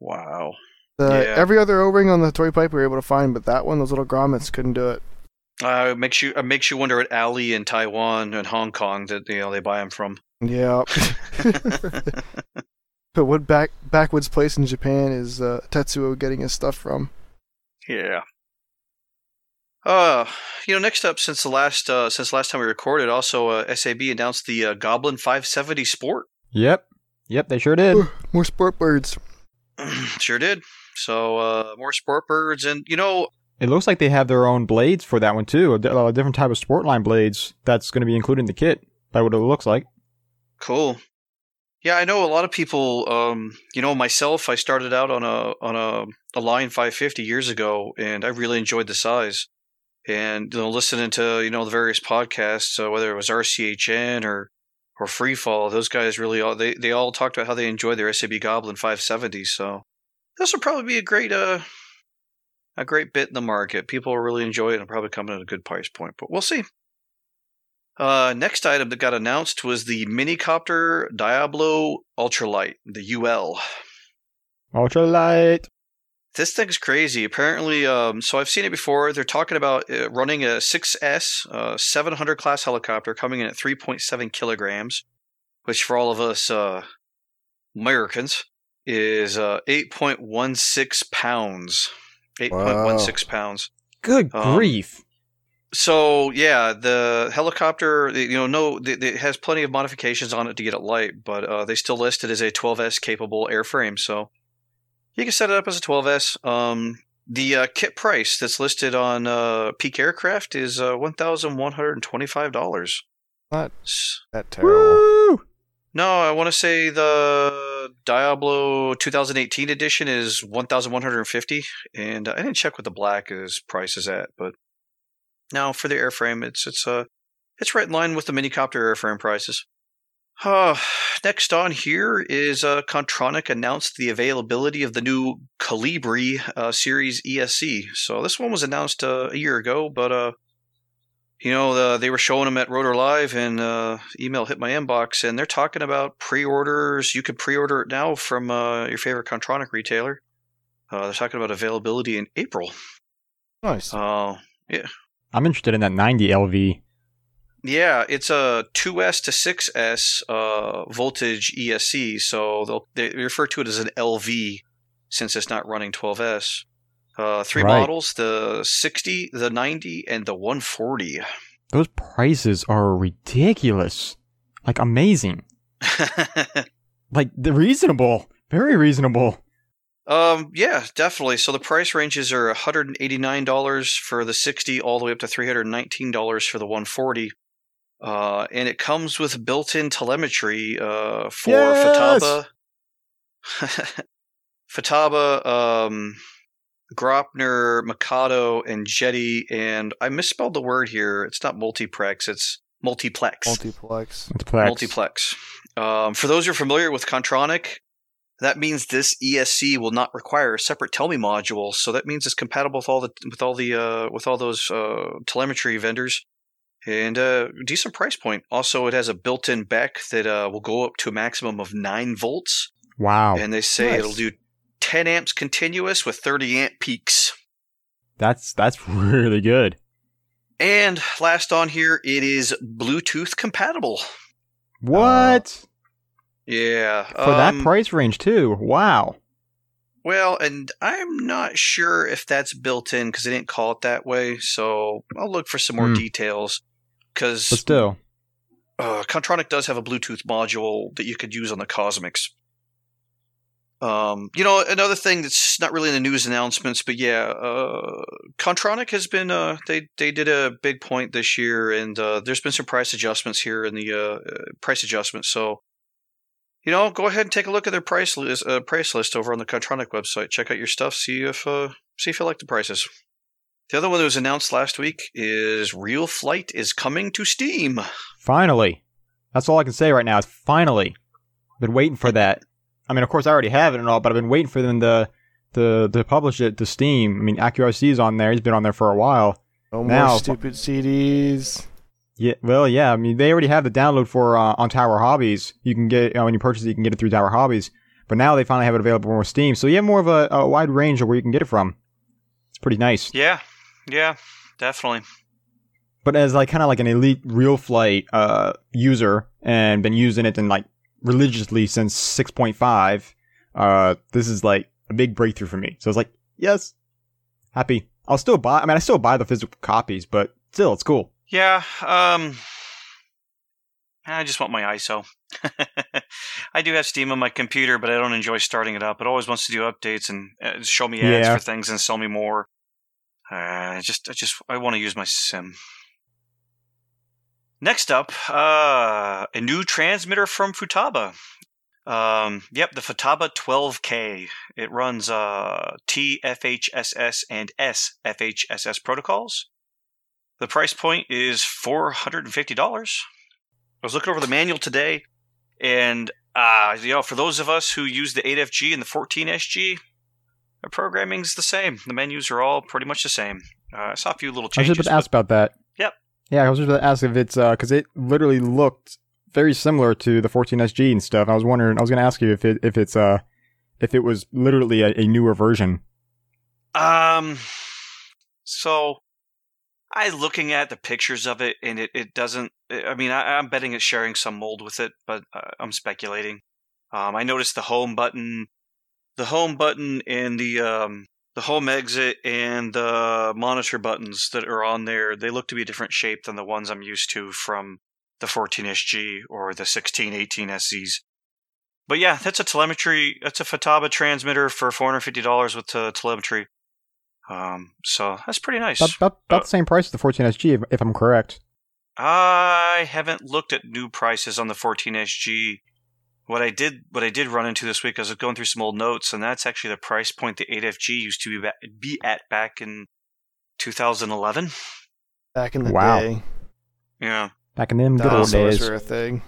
wow. The, Yeah. Every other O ring on the toy pipe we were able to find, but that one, those little grommets, couldn't do it. Uh, it makes you it makes you wonder at Ali in Taiwan and Hong Kong that you know they buy them from. Yeah. but what back backwoods place in Japan is uh, Tetsuo getting his stuff from? yeah. Uh, you know, next up since the last uh, since the last time we recorded, also uh, SAB announced the uh, Goblin 570 Sport. yep. Yep, they sure did. More sport birds. sure did. So uh, more sport birds, and you know, It looks like they have their own blades for that one too. A, a different type of sport line blades that's going to be included in the kit. By what it looks like. Cool. Yeah, I know a lot of people. Um, you know, myself, I started out on a on a, a line 550 years ago, and I really enjoyed the size. And you know, listening to you know the various podcasts, uh, whether it was RCHN or or Freefall, those guys really all they they all talked about how they enjoy their SAB Goblin 570. So this will probably be a great uh a great bit in the market. People will really enjoy it and probably come at a good price point, but we'll see. Uh, next item that got announced was the Minicopter Diablo Ultralight, the UL. Ultralight. This thing's crazy. Apparently, um, so I've seen it before. They're talking about uh, running a 6S uh, 700 class helicopter coming in at 3.7 kilograms, which for all of us uh, Americans is uh, 8.16 pounds. 8.16 pounds. Good Um, grief. So yeah, the helicopter, you know, no, it it has plenty of modifications on it to get it light, but uh, they still list it as a 12s capable airframe. So you can set it up as a 12s. Um, the uh, kit price that's listed on uh, Peak Aircraft is uh, one thousand one hundred and twenty-five dollars. Not that terrible. Woo! No, I want to say the Diablo 2018 edition is 1,150, and I didn't check what the black is price is at, but now for the airframe, it's it's uh it's right in line with the minicopter airframe prices. Uh, next on here is uh, Kontronik announced the availability of the new Kolibri uh, series ESC. So this one was announced uh, a year ago, but uh, you know, the, they were showing them at Rotor Live, and uh, email hit my inbox, and they're talking about pre-orders. You could pre-order it now from uh, your favorite Kontronik retailer. Uh, they're talking about availability in April. Nice. Uh, I'm interested in that 90 LV. yeah, it's a 2S to 6S uh, voltage ESC, so they'll, they refer to it as an LV since it's not running 12S. Uh, three Right. models: the 60, the 90, and the 140. Those prices are ridiculous. Like amazing. Like they're reasonable. Very reasonable. Um, yeah, definitely. So the price ranges are $189 for the 60 all the way up to $319 for the 140. Uh, and it comes with built-in telemetry uh, for Yes! Futaba Futaba, um, Graupner, Mikado, and Jeti, and I misspelled the word here. It's not multiplex, it's multiplex. Multiplex. Multiplex. multiplex. Um, for those who are familiar with Kontronik, that means this ESC will not require a separate Tell Me module. So that means it's compatible with all the with all the uh, with all those uh, telemetry vendors, and uh, decent price point. Also, it has a built-in BEC that uh, will go up to a maximum of nine volts, Wow. and they say Nice. it'll do 10 amps continuous with 30 amp peaks. That's that's really good. And last on here, it is Bluetooth compatible. What? Yeah, For that um, price range too. Wow. Well, and I'm not sure if that's built in because they didn't call it that way. So I'll look for some more Hmm. details. Because But still. uh, Kontronik does have a Bluetooth module that you could use on the Kosmiks. Um, you know, another thing that's not really in the news announcements, but yeah, uh, Kontronik has been uh, they they did a big point this year, and uh, there's been some price adjustments here in the uh, uh, price adjustments. So, you know, go ahead and take a look at their price list, uh, price list over on the Kontronik website. Check out your stuff, see if uh, see if you like the prices. The other one that was announced last week is Real Flight is coming to Steam. Finally. That's all I can say right now is finally. Been waiting for that. I mean, of course, I already have it and all, but I've been waiting for them to to, to publish it to Steam. I mean, AccuRC is on there. He's been on there for a while. No Now- more stupid CDs. Yeah, well, yeah. I mean, they already have the download for uh, on Tower Hobbies. You can get uh, when you purchase it, you can get it through Tower Hobbies. But now they finally have it available on Steam, so you have more of a, a wide range of where you can get it from. It's pretty nice. Yeah, yeah, definitely. But as like kind of like an elite real flight uh, user and been using it and like religiously since 6.5, uh, this is like a big breakthrough for me. So it's like, yes, happy. I'll still buy. I mean, I still buy the physical copies, but still, it's cool. Yeah, um I just want my ISO. I do have Steam on my computer, but I don't enjoy starting it up. It always wants to do updates and uh, show me ads Yeah. for things and sell me more. Uh, I just, I just, I want to use my sim. Next up, uh, a new transmitter from Futaba. Um, yep, the Futaba 12K. It runs uh, TFHSS and SFHSS protocols. The price point is four hundred and fifty dollars. I was looking over the manual today, and uh, you know, for those of us who use the 8FG and the 14SG, the programming's the same. The menus are all pretty much the same. Uh, I saw a few little changes. I was just about to ask about that. Yep. Yeah, I was just about to ask if it's because it literally looked very similar to the 14SG and stuff. I was wondering. I was going to ask you if it if it's uh if it was literally a, a newer version. um, so I looking at the pictures of it, and it, it doesn't. I mean, I, I'm betting it's sharing some mold with it, but uh, I'm speculating. Um, I noticed the home button, the home button, and the um, the home exit and the monitor buttons that are on there. They look to be a different shape than the ones I'm used to from the 14SG or the 1618 SZs. But yeah, that's a telemetry. That's a Futaba transmitter for $450 with telemetry. Um, so that's pretty nice. About, about, about Uh, the same price as the 14SG, if, if I'm correct. I haven't looked at new prices on the 14SG. What I did, what I did run into this week, I was going through some old notes, and that's actually the price point the 8FG used to be, ba- be at back in 2011. Back in the Wow. day. Yeah, Back in them good old Dinosaurs days. were a thing.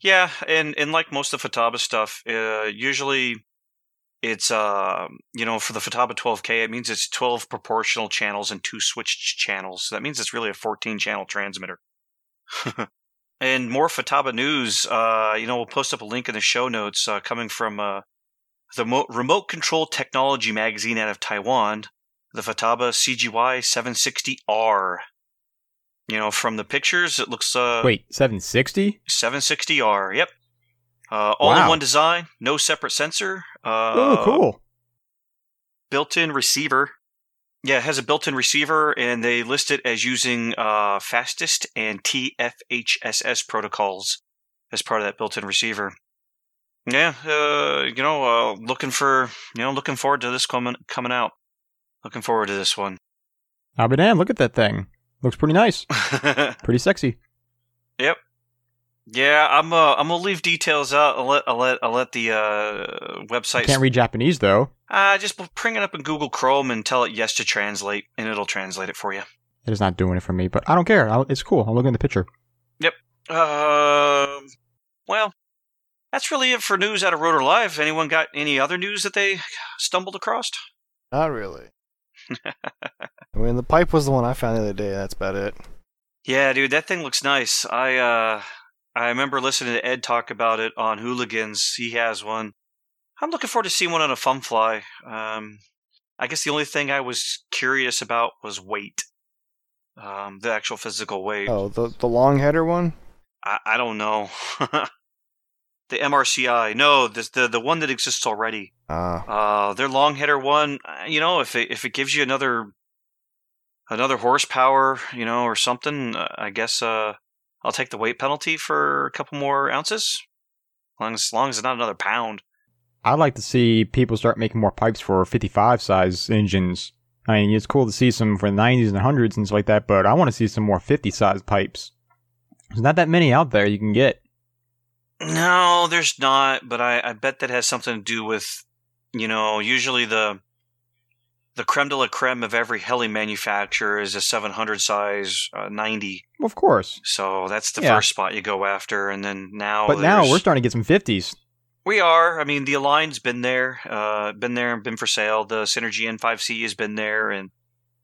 yeah, and and like most of Futaba stuff, uh, usually it's uh you know for the Futaba 12K, it means it's 12 proportional channels and two switched channels. So that means it's really a 14 channel transmitter. and more Futaba news, uh, you know, we'll post up a link in the show notes uh, coming from uh, the Mo- Remote Control Technology magazine out of Taiwan, the Futaba CGY 760R. You know, from the pictures, it looks uh, Wait, 760? 760R. Yep. Uh, all in one design, no separate sensor. Uh, oh, cool. Built-in receiver. Yeah, it has a built-in receiver, and they list it as using uh, FASSTest and TFHSS protocols as part of that built-in receiver. Yeah, uh, you know, uh, looking for, you know, looking forward to this coming coming out. Looking forward to this one. I'll be damned. Look at that thing. Looks pretty nice. Pretty sexy. Yep. Yeah, I'm. Uh, I'm gonna leave details out. I'll let. I'll let. I'll let the uh, website. Can't read Japanese though. Uh, just bring it up in Google Chrome and tell it yes to translate, and it'll translate it for you. It is not doing it for me, but I don't care. I'll, it's cool. I'm looking at the picture. Yep. Um. well, that's really it for news out of Rotor Live. Anyone got any other news that they stumbled across? Not really. I mean, the pipe was the one I found the other day. That's about it. Yeah, dude, that thing looks nice. I uh, I remember listening to Ed talk about it on Hooligans. He has one. I'm looking forward to seeing one on a fun fly. Um, I guess the only thing I was curious about was weight. Um, the actual physical weight. Oh, the the long header one. I, I don't know. the MRCI, no, the, the the one that exists already. Ah, Uh, their long header one, uh, you know, if it if it gives you another another horsepower, you know, or something, uh, I guess uh, I'll take the weight penalty for a couple more ounces, as long as, as long as it's not another pound. I'd like to see people start making more pipes for 55 size engines. I mean, it's cool to see some for the 90s and 100s and stuff like that, but I want to see some more 50 size pipes. There's not that many out there you can get. No, there's not, but I, I bet that has something to do with, you know, usually the the creme de la creme of every heli manufacturer is a 700 size uh, 90. Of course. So that's the Yeah. first spot you go after, and then now. but now we're starting to get some 50s. We are. I mean, the Align's been there, uh, been there and been for sale. The Synergy N5C has been there, and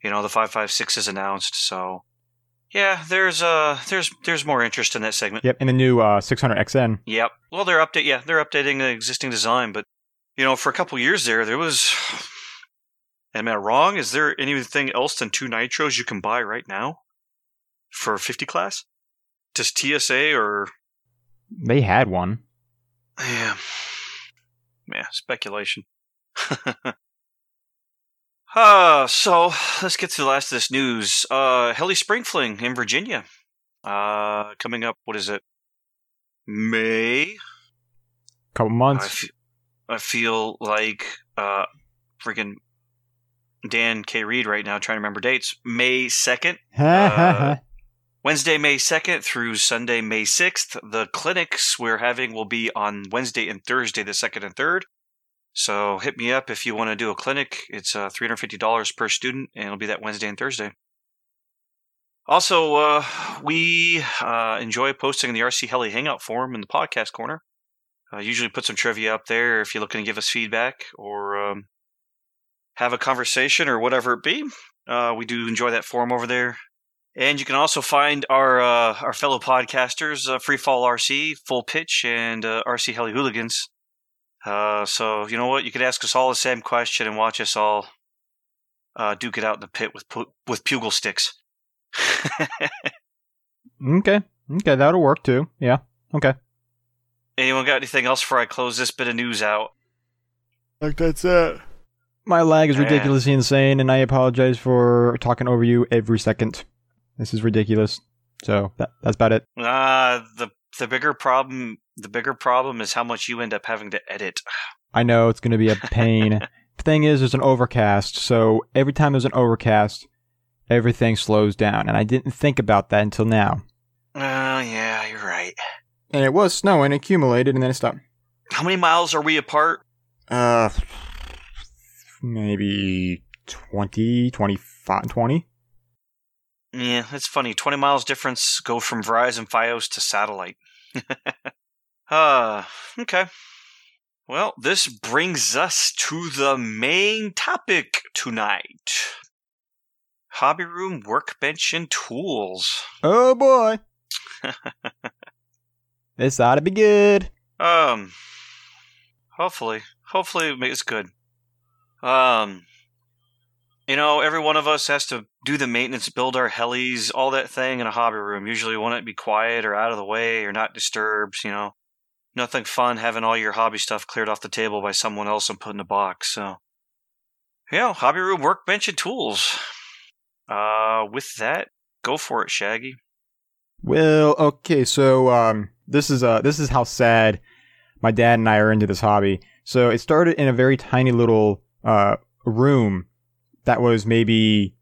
you know the 556 is announced. So, yeah, there's uh, there's there's more interest in that segment. Yep, and the new uh, 600XN. Yep. Well, they're update. Yeah, they're updating the existing design, but you know, for a couple years there, there was. Am I wrong? Is there anything else than two nitros you can buy right now for 50 class? Does TSA or They had one. Yeah. Yeah, speculation. uh, so let's get to the last of this news. Uh, Heli Spring Fling in Virginia. Uh, coming up, what is it? May? couple months. fe- I feel like, uh, freaking Dan K. Reed right now trying to remember dates. May 2nd. uh, Wednesday, May 2nd through Sunday, May 6th. The clinics we're having will be on Wednesday and Thursday, the 2nd and 3rd. So hit me up if you want to do a clinic. It's uh, $350 per student, and it'll be that Wednesday and Thursday. Also, uh, we uh, enjoy posting in the RC Heli Hangout forum in the podcast corner. Uh, usually put some trivia up there if you're looking to give us feedback or um, have a conversation or whatever it be. Uh, we do enjoy that forum over there. And you can also find our uh, our fellow podcasters, uh, Freefall RC, Full Pitch, and uh, RC Heli Hooligans. Uh, so you know what? You could ask us all the same question and watch us all uh, duke it out in the pit with pu- with pugil sticks. okay. Okay, that'll work too. Yeah. Okay. Anyone got anything else before I close this bit of news out? like that's it. My lag is ridiculously insane, and I apologize for talking over you every second. This is ridiculous. So that, that's about it. Uh, the the bigger problem the bigger problem is how much you end up having to edit. I know it's going to be a pain. the thing is, there's an overcast, so every time there's an overcast, everything slows down, and I didn't think about that until now. Oh yeah, you're right. And it was snowing, accumulated, and then it stopped. How many miles are we apart? Uh, maybe 20, 25, 20. Yeah, it's funny. 20 miles difference go from Verizon Fios to satellite. uh, okay. Well, this brings us to the main topic tonight. Hobby room, workbench, and tools. Oh boy. this ought to be good. Um, hopefully, hopefully it's good. Um, you know, every one of us has to do the maintenance, build our helis, all that thing in a hobby room. Usually, want it to be quiet or out of the way or not disturbed. You know, nothing fun having all your hobby stuff cleared off the table by someone else and put in a box. So, yeah, hobby room, workbench, and tools. Uh, with that, go for it, Shaggy. Well, okay, so um, this is uh, this is how sad my dad and I are into this hobby. So it started in a very tiny little uh room that was maybe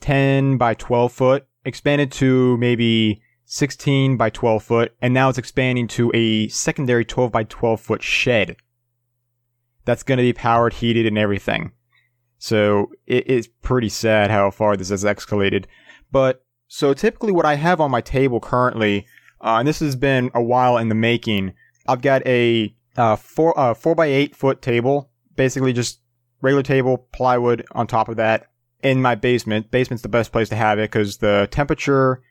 ten by twelve foot, expanded to maybe 16 by 12 foot, and now it's expanding to a secondary 12 by 12 foot shed. That's going to be powered, heated, and everything. So it is pretty sad how far this has escalated. But so typically, what I have on my table currently, uh, and this has been a while in the making, I've got a uh, four uh, four by eight foot table, basically just regular table, plywood on top of that in my basement. Basement's the best place to have it because the temperature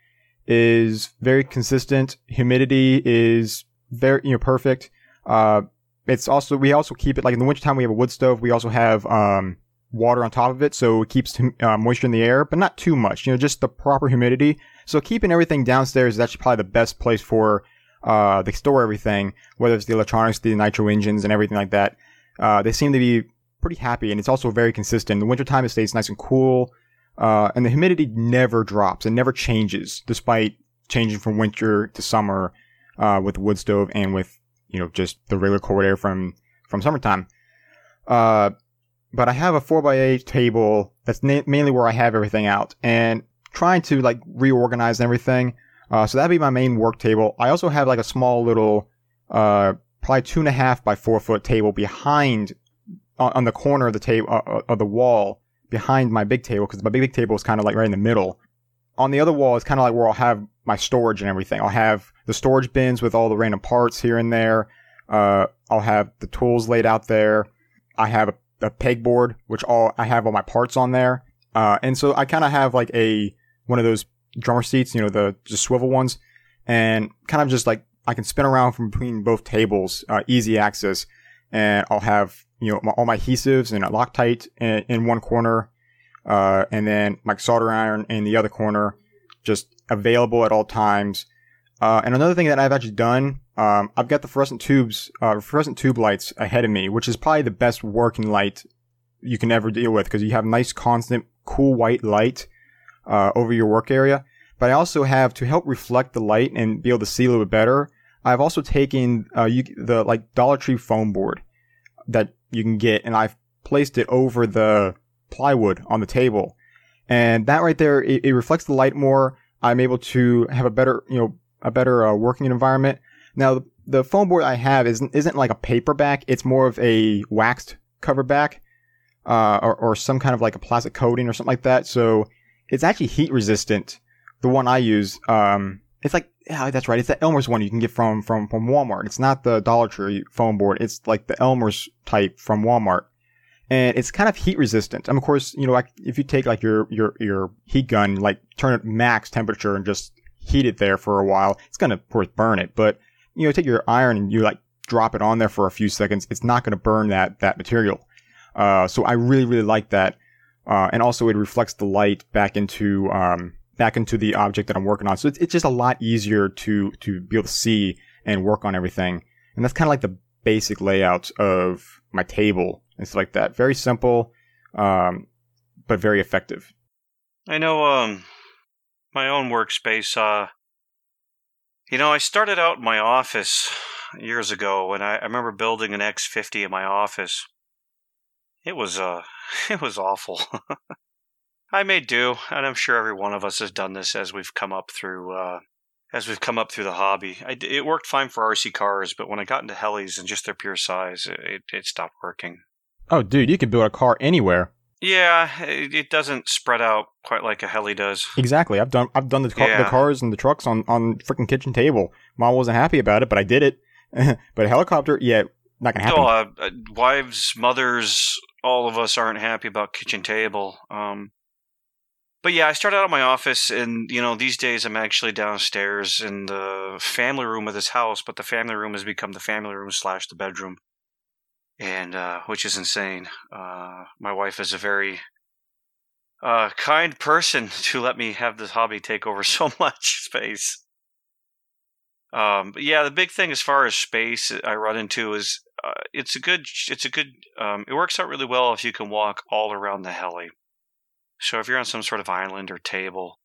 is very consistent. Humidity is very, you know, perfect. Uh, it's also, we also keep it like in the wintertime, we have a wood stove. We also have, um, water on top of it. So it keeps uh, moisture in the air, but not too much, you know, just the proper humidity. So keeping everything downstairs is actually probably the best place for, uh, they store everything, whether it's the electronics, the nitro engines and everything like that. Uh, they seem to be pretty happy and it's also very consistent. In the wintertime, it stays nice and cool. Uh, and the humidity never drops and never changes despite changing from winter to summer, uh, with wood stove and with, you know, just the regular cold air from, from summertime. Uh, but I have a 4x8 table that's na- mainly where I have everything out and trying to like reorganize everything. Uh, so that'd be my main work table. I also have like a small little, uh, probably two and a half by four foot table behind on, on the corner of the table uh, uh, of the wall behind my big table because my big, big table is kind of like right in the middle. On the other wall is kind of like where I'll have my storage and everything. I'll have the storage bins with all the random parts here and there. Uh, I'll have the tools laid out there. I have a, a pegboard, which all I have all my parts on there. Uh, and so I kind of have like a one of those drummer seats, you know, the just swivel ones, and kind of just like I can spin around from between both tables, uh, easy access, and I'll have you know, my, all my adhesives and a Loctite in, in one corner, uh, and then my solder iron in the other corner, just available at all times. Uh, and another thing that I've actually done, um, I've got the fluorescent tubes, uh, fluorescent tube lights ahead of me, which is probably the best working light you can ever deal with because you have nice, constant, cool white light, uh, over your work area. But I also have to help reflect the light and be able to see a little bit better. I've also taken, uh, you, the like Dollar Tree foam board that you can get, and I've placed it over the plywood on the table. And that right there, it, it reflects the light more. I'm able to have a better, you know, a better uh, working environment. Now, the, foam board I have isn't isn't like a paper back. It's more of a waxed cover back, uh, or, or some kind of like a plastic coating or something like that. So it's actually heat resistant. The one I use, um, it's like yeah, that's right. It's the Elmer's one you can get from from from Walmart. It's not the Dollar Tree foam board. It's like the Elmer's type from Walmart, and it's kind of heat resistant. And of course, you know, like if you take like your your your heat gun, like turn it max temperature and just heat it there for a while, it's gonna of course burn it. But you know, take your iron and you like drop it on there for a few seconds, it's not gonna burn that that material. Uh, so I really really like that, uh, and also it reflects the light back into um back into the object that I'm working on. So it's, it's just a lot easier to, to be able to see and work on everything. And that's kind of like the basic layout of my table and stuff like that. Very simple, um, but very effective. I know, um, my own workspace, uh, you know, I started out in my office years ago and I, I remember building an X50 in my office. It was, uh, it was awful. I may do, and I'm sure every one of us has done this as we've come up through uh, as we've come up through the hobby. I, it worked fine for RC cars, but when I got into helis and just their pure size, it, it stopped working. Oh, dude, you can build a car anywhere. Yeah, it, it doesn't spread out quite like a heli does. Exactly. I've done I've done the, car, Yeah. the cars and the trucks on on freaking kitchen table. Mom wasn't happy about it, but I did it. but a helicopter, yeah, not gonna happen. No, uh, uh, wives, mothers, all of us aren't happy about kitchen table. Um, but yeah, I started out in my office, and you know, these days I'm actually downstairs in the family room of this house. But the family room has become the family room slash the bedroom, and uh, which is insane. Uh, my wife is a very uh, kind person to let me have this hobby take over so much space. Um, but yeah, the big thing as far as space I run into is uh, it's a good it's a good um, it works out really well if you can walk all around the heli. So if you're on some sort of island or table,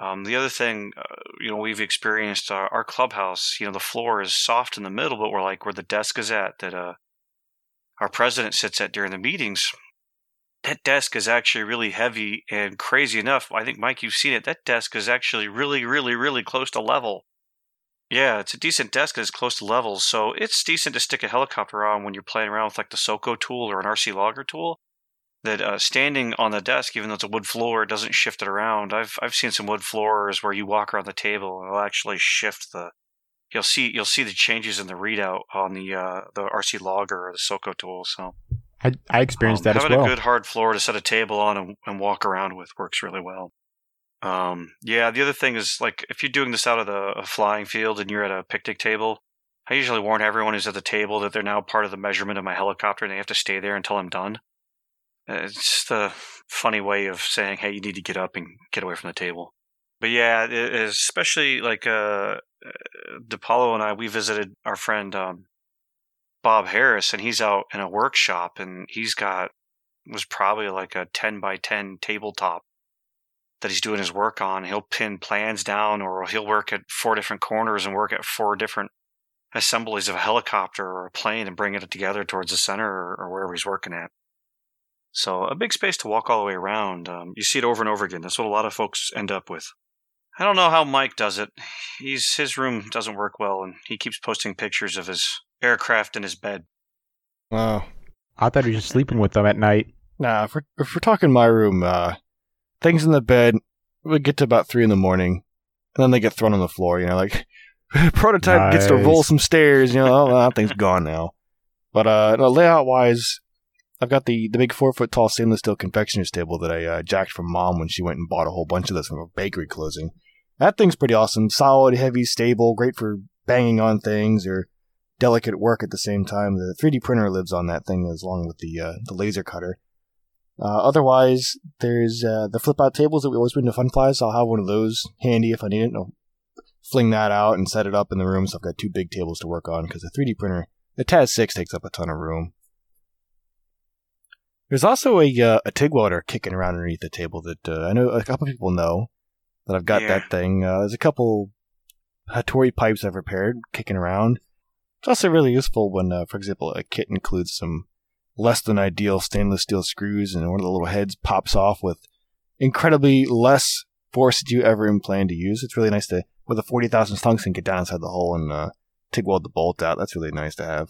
um, the other thing uh, you know we've experienced uh, our clubhouse. You know the floor is soft in the middle, but we're like where the desk is at that uh, our president sits at during the meetings. that desk is actually really heavy and crazy enough. I think Mike, you've seen it. That desk is actually really, really, really close to level. Yeah, it's a decent desk it's close to level, so it's decent to stick a helicopter on when you're playing around with like the Soko tool or an RC logger tool. That uh, standing on the desk, even though it's a wood floor, doesn't shift it around. I've I've seen some wood floors where you walk around the table and it'll actually shift the. You'll see you'll see the changes in the readout on the uh, the RC logger or the Soko tool. So I, I experienced um, that as having well. a good hard floor to set a table on and, and walk around with works really well. Um, yeah, the other thing is like if you're doing this out of the a flying field and you're at a picnic table, I usually warn everyone who's at the table that they're now part of the measurement of my helicopter and they have to stay there until I'm done. Uh, It's just a funny way of saying, "Hey, you need to get up and get away from the table." But yeah, especially like uh, uh, DePaulo and I, we visited our friend um, Bob Harris, and he's out in a workshop, and he's got was probably like a ten by ten tabletop that he's doing his work on. He'll pin plans down, or he'll work at four different corners and work at four different assemblies of a helicopter or a plane and bring it together towards the center or, or wherever he's working at. So a big space to walk all the way around. Um, you see it over and over again. That's what a lot of folks end up with. I don't know how Mike does it. He's his room doesn't work well, and he keeps posting pictures of his aircraft in his bed. Wow. I thought he was just sleeping with them at night. Nah, if we're, if we're talking my room, uh, things in the bed, we get to about three in the morning, and then they get thrown on the floor. You know, like prototype gets to roll some stairs. You know, oh, that thing's gone now. But uh, no, layout wise, I've got the the big four foot tall stainless steel confectioner's table that I uh, jacked from mom when she went and bought a whole bunch of this from a bakery closing. That thing's pretty awesome, solid, heavy, stable, great for banging on things or delicate work at the same time. The 3D printer lives on that thing as along with the uh, the laser cutter. Uh, otherwise, there's uh, the flip out tables that we always bring to Fun Flies. I'll have one of those handy if I need it. I'll fling that out and set it up in the room. So I've got two big tables to work on because the 3D printer, the Taz 6, takes up a ton of room. There's also a uh, a TIG welder kicking around underneath the table that uh, I know a couple people know that I've got Yeah. that thing. Uh, there's a couple Hattori pipes I've repaired kicking around. It's also really useful when, uh, for example, a kit includes some less than ideal stainless steel screws and one of the little heads pops off with incredibly less force that you ever plan to use. It's really nice to, with a 40,000 tungsten, get down inside the hole and uh, TIG weld the bolt out. That's really nice to have.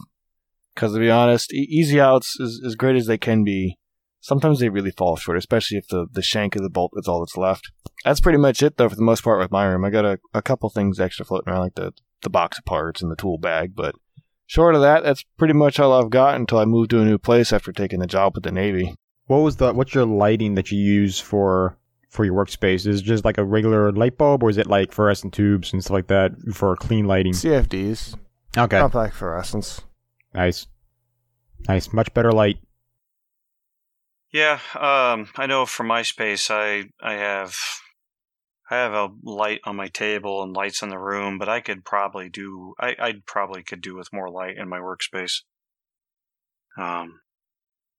Because to be honest, e- easy outs, as, as great as they can be, sometimes they really fall short, especially if the, the shank of the bolt is all that's left. That's pretty much it, though, for the most part with my room. I got a, a couple things extra floating around, like the, the box of parts and the tool bag, but short of that, that's pretty much all I've got until I move to a new place after taking the job with the Navy. What was the what's your lighting that you use for for your workspace? Is it just like a regular light bulb, or is it like fluorescent tubes and stuff like that for clean lighting? CFDs, Okay, compact fluorescence. Nice, nice, much better light. Yeah, um, I know from my space, I I have I have a light on my table and lights in the room, but I could probably do I I probably could do with more light in my workspace. Um,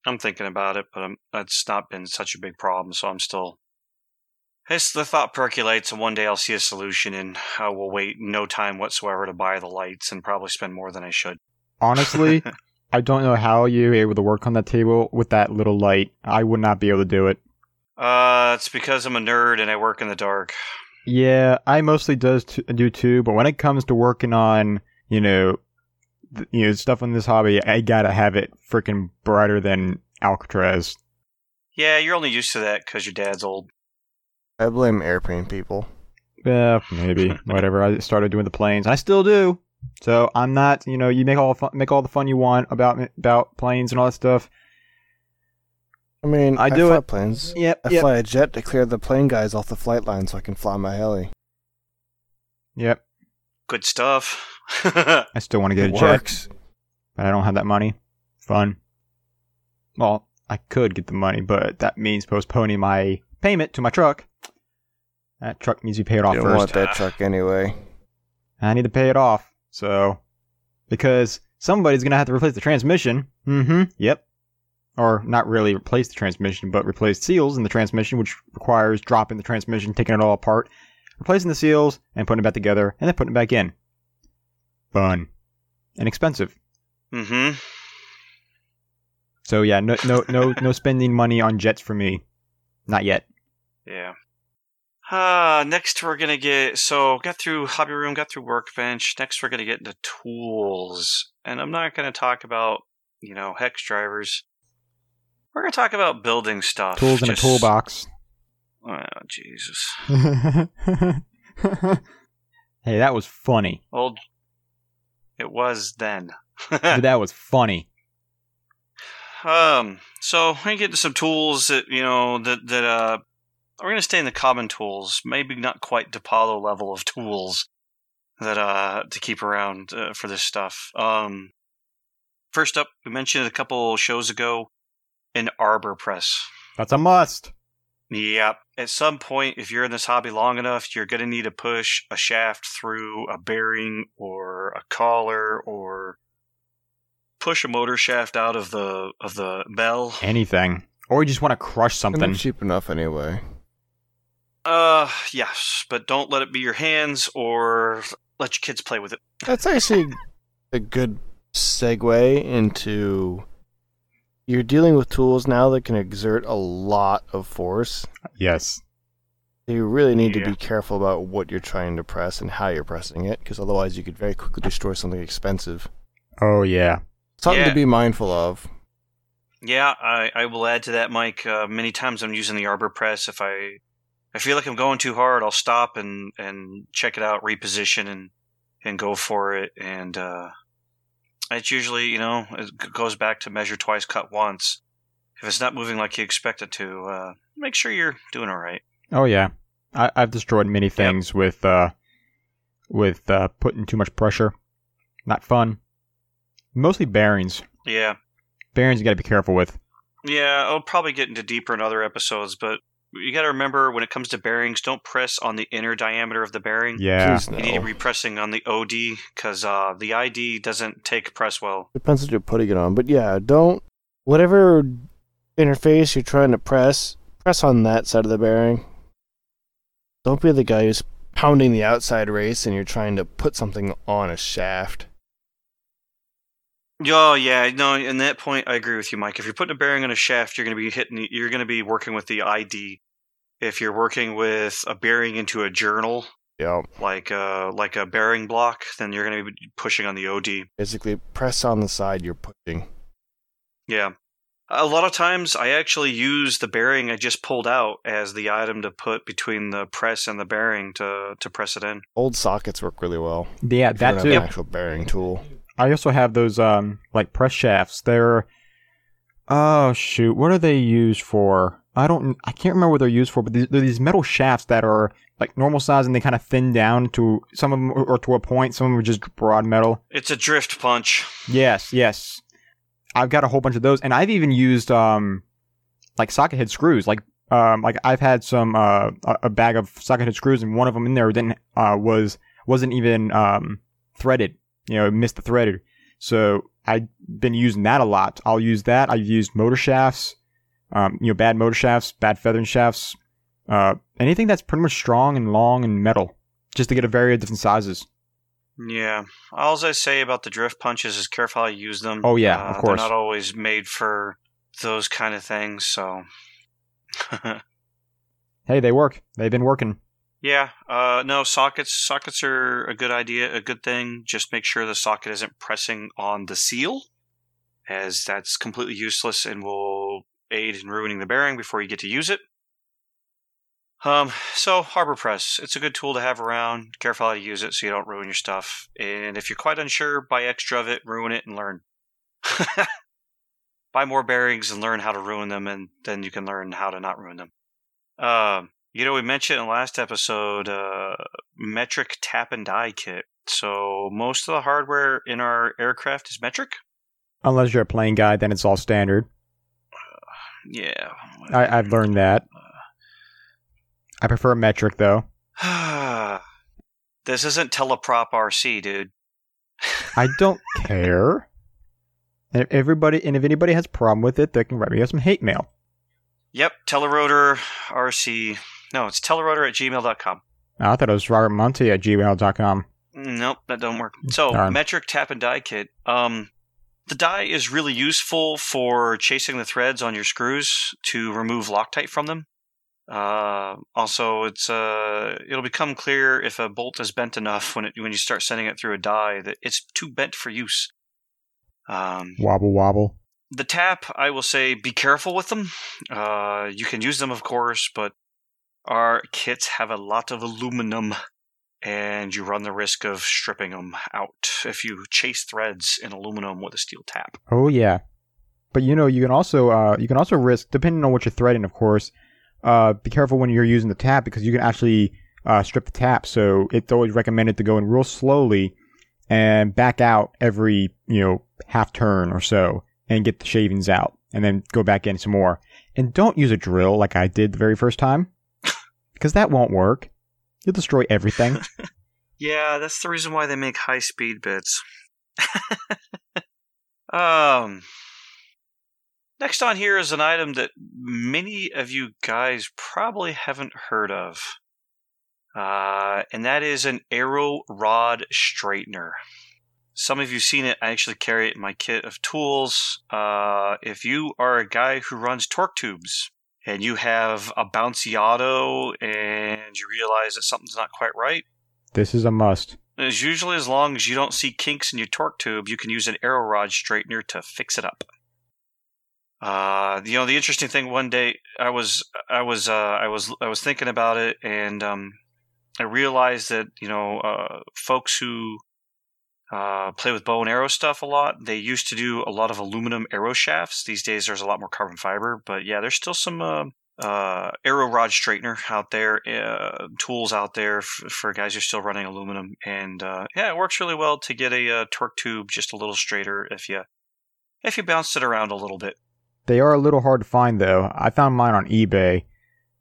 I'm thinking about it, but i that's not been such a big problem, so I'm still. It's the thought percolates, and one day I'll see a solution, and I will wait no time whatsoever to buy the lights, and probably spend more than I should. Honestly, I don't know how you're able to work on that table with that little light. I would not be able to do it. Uh, it's because I'm a nerd and I work in the dark. Yeah, I mostly does t- do too, but when it comes to working on, you know, th- you know stuff in this hobby, I gotta have it freaking brighter than Alcatraz. Yeah, you're only used to that because your dad's old. I blame airplane people. Yeah, maybe whatever. I started doing the planes. I still do. So I'm not, you know, you make all fun, make all the fun you want about about planes and all that stuff. I mean, I I, do fly it. planes. Yep, I fly a jet to clear the plane guys off the flight line so I can fly my heli. yep. Good stuff. I still want to get It a jet, but I don't have that money. Fun. Well, I could get the money, but that means postponing my payment to my truck. That truck needs to be paid off You don't first. want that truck anyway. I need to pay it off. So, because somebody's gonna have to replace the transmission. Mm-hmm. Yep. Or not really replace the transmission, but replace seals in the transmission, which requires dropping the transmission, taking it all apart, replacing the seals, and putting it back together, and then putting it back in. Fun. And expensive. mm-hmm. So yeah, no no no no spending money on jets for me. Not yet. Yeah. Uh, next we're gonna get so got through hobby room, got through workbench. Next we're gonna get into tools, and I'm not gonna talk about you know hex drivers. We're gonna talk about building stuff. Tools in a toolbox. Oh Jesus! hey, that was funny. Old. It was then. that was funny. Um, so we get into some tools that you know that that uh, we're gonna stay in the common tools. Maybe not quite DePaulo level of tools that uh to keep around uh, for this stuff. Um, first up, we mentioned a couple shows ago an arbor press. That's a must. Yep. At some point, if you're in this hobby long enough, you're going to need to push a shaft through a bearing or a collar or push a motor shaft out of the of the bell. Anything. Or you just want to crush something. they're cheap enough anyway. Uh, yes, but don't let it be your hands or let your kids play with it. That's actually a good segue into you're dealing with tools now that can exert a lot of force. Yes. You really need Yeah. to be careful about what you're trying to press and how you're pressing it, because otherwise you could very quickly destroy something expensive. Oh yeah. Something Yeah. to be mindful of. Yeah, I, I will add to that, Mike. Uh, many times I'm using the arbor press. If I I feel like I'm going too hard, I'll stop and and check it out, reposition, and and go for it. And uh, it's usually you know it goes back to measure twice, cut once. If it's not moving like you expect it to, uh, make sure you're doing all right. Oh yeah. I, I've destroyed many things with uh with uh putting too much pressure. Not fun. Mostly bearings. Yeah, Bearings you gotta be careful with. yeah. I'll probably get into deeper in other episodes, but you got to remember when it comes to bearings, don't press on the inner diameter of the bearing. Yeah. Please no. You need to be pressing on the OD because uh, the ID doesn't take press well. Depends what you're putting it on. But yeah, don't whatever interface you're trying to press, press on that side of the bearing. Don't be the guy who's pounding the outside race and you're trying to put something on a shaft. Oh yeah, no. In that point, I agree with you, Mike. If you're putting a bearing on a shaft, you're going to be hitting. You're going to be working with the ID. If you're working with a bearing into a journal, Yeah. like uh, like a bearing block, then you're going to be pushing on the OD. Basically press on the side you're pushing. Yeah. A lot of times, I actually use the bearing I just pulled out as the item to put between the press and the bearing to to press it in. Old sockets work really well. Yeah, if that too. an actual bearing tool. I also have those um like press shafts. They're oh shoot, what are they used for? I don't I can't remember what they're used for, but these, they're these metal shafts that are like normal size and they kind of thin down to some of them or to a point. Some of them are just broad metal. It's a drift punch. Yes, yes. I've got a whole bunch of those, and I've even used um like socket head screws. Like um like I've had some uh a a bag of socket head screws, and one of them in there didn't uh was wasn't even um threaded. You know, it missed the threader. So I've been using that a lot. I'll use that. I've used motor shafts. Um, you know, bad motor shafts, bad feathering shafts. Uh, anything that's pretty much strong and long and metal, just to get a variety of different sizes. Yeah. All I say about the drift punches is careful how you use them. Oh, yeah, Uh, of course. They're not always made for those kind of things, so. Hey, they work. They've been working. Yeah. Uh, no, sockets. Sockets are a good idea, a good thing. Just make sure the socket isn't pressing on the seal, as that's completely useless and will aid in ruining the bearing before you get to use it. Um, so arbor press, it's a good tool to have around. Careful how to use it so you don't ruin your stuff. And if you're quite unsure, buy extra of it, ruin it, and learn. buy more bearings and learn how to ruin them, and then you can learn how to not ruin them. Um, you know, we mentioned in the last episode uh, metric tap and die kit. So most of the hardware in our aircraft is metric. Unless you're a plane guy, then it's all standard. Yeah. I, I've learned that. I prefer metric though. this isn't teleprop RC, dude. I don't care. And if everybody, and if anybody has a problem with it, they can write me some hate mail. Yep, Telerotor RC. No, it's telerotor at gmail.com. I thought it was Robert Monty at gmail.com. Nope, that don't work. So, Darn. metric tap and die kit. Um, the die is really useful for chasing the threads on your screws to remove Loctite from them. Uh, also, it's uh, it'll become clear if a bolt is bent enough when it when you start sending it through a die that it's too bent for use. Um, Wobble wobble. the tap, I will say, be careful with them. Uh, you can use them, of course, but our kits have a lot of aluminum, and you run the risk of stripping them out if you chase threads in aluminum with a steel tap. Oh yeah. But you know, you can also uh, you can also risk, depending on what you're threading, of course. Uh, be careful when you're using the tap because you can actually uh, strip the tap. So it's always recommended to go in real slowly and back out every you know half turn or so and get the shavings out, and then go back in some more. And don't use a drill like I did the very first time, because that won't work. You'll destroy everything. Yeah, that's the reason why they make high speed bits. um, next on here is an item that many of you guys probably haven't heard of. Uh, and that is an arrow rod straightener. Some of you seen it. I actually carry it in my kit of tools. Uh, if you are a guy who runs torque tubes and you have a bouncy auto and you realize that something's not quite right, this is a must. is usually as long as you don't see kinks in your torque tube, you can use an arrow rod straightener to fix it up. Uh, you know, the interesting thing one day I was I was uh, I was I was thinking about it, and um, I realized that you know uh, folks who uh, play with bow and arrow stuff a lot, they used to do a lot of aluminum arrow shafts. These days, there's a lot more carbon fiber, but yeah, there's still some uh, uh, arrow rod straightener out there, uh, tools out there f- for guys who are still running aluminum, and uh, yeah, it works really well to get a uh, torque tube just a little straighter if you if you bounce it around a little bit. They are a little hard to find though. I found mine on eBay,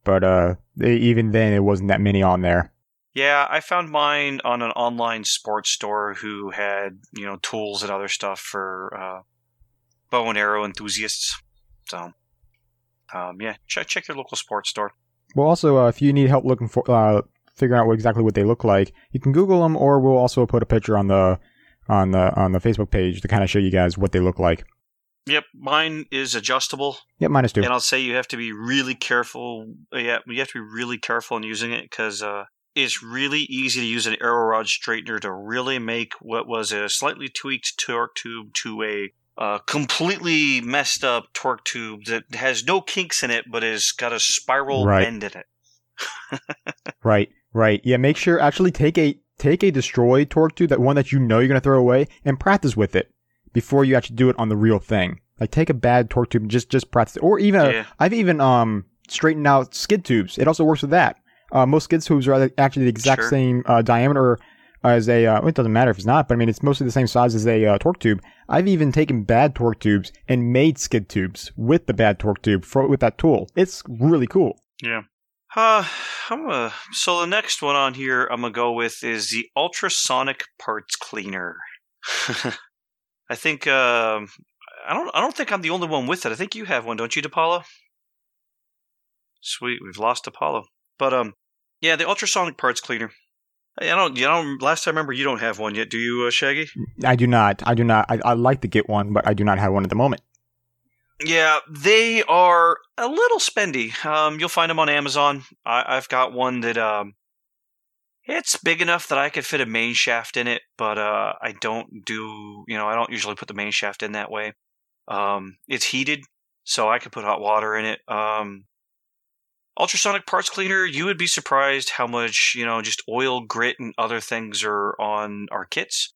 but even then it wasn't that many on there. Yeah, I found mine on an online sports store who had you know tools and other stuff for uh, bow and arrow enthusiasts. So, um, yeah, check check your local sports store. Well, also, uh, if you need help looking for uh, figuring out what, exactly what they look like, you can Google them, or we'll also put a picture on the on the on the Facebook page to kind of show you guys what they look like. Yep, mine is adjustable. Yep, minus two. And I'll say you have to be really careful. Yeah, you have to be really careful in using it because uh, it's really easy to use an arrow rod straightener to really make what was a slightly tweaked torque tube to a uh, completely messed up torque tube that has no kinks in it but has got a spiral Right. bend in it. Right, right. Yeah, make sure actually take a take a destroyed torque tube, that one that you know you're gonna throw away, and practice with it before you actually do it on the real thing. Like take a bad torque tube and just just practice, it. or even Yeah. I've even um straightened out skid tubes. It also works with that. Uh, most skid tubes are actually the exact Sure. same uh, diameter as a. Uh, it doesn't matter if it's not, but I mean it's mostly the same size as a uh, torque tube. I've even taken bad torque tubes and made skid tubes with the bad torque tube for, with that tool. It's really cool. Yeah. Uh, I'm gonna, so the next one on here I'm gonna go with is the ultrasonic parts cleaner. I think um I don't I don't think I'm the only one with it. I think you have one, don't you, DePaulo? Sweet, we've lost Apollo. But um, yeah, the ultrasonic parts cleaner. I don't. You don't. Last time I remember, you don't have one yet, do you, uh, Shaggy? I do not. I do not. I, I'd like to get one, but I do not have one at the moment. Yeah, they are a little spendy. Um, you'll find them on Amazon. I, I've got one that um, it's big enough that I could fit a main shaft in it, but uh, I don't do. You know, I don't usually put the main shaft in that way. Um, it's heated, so I could put hot water in it. Um, ultrasonic parts cleaner. You would be surprised how much you know, just oil, grit, and other things are on our kits.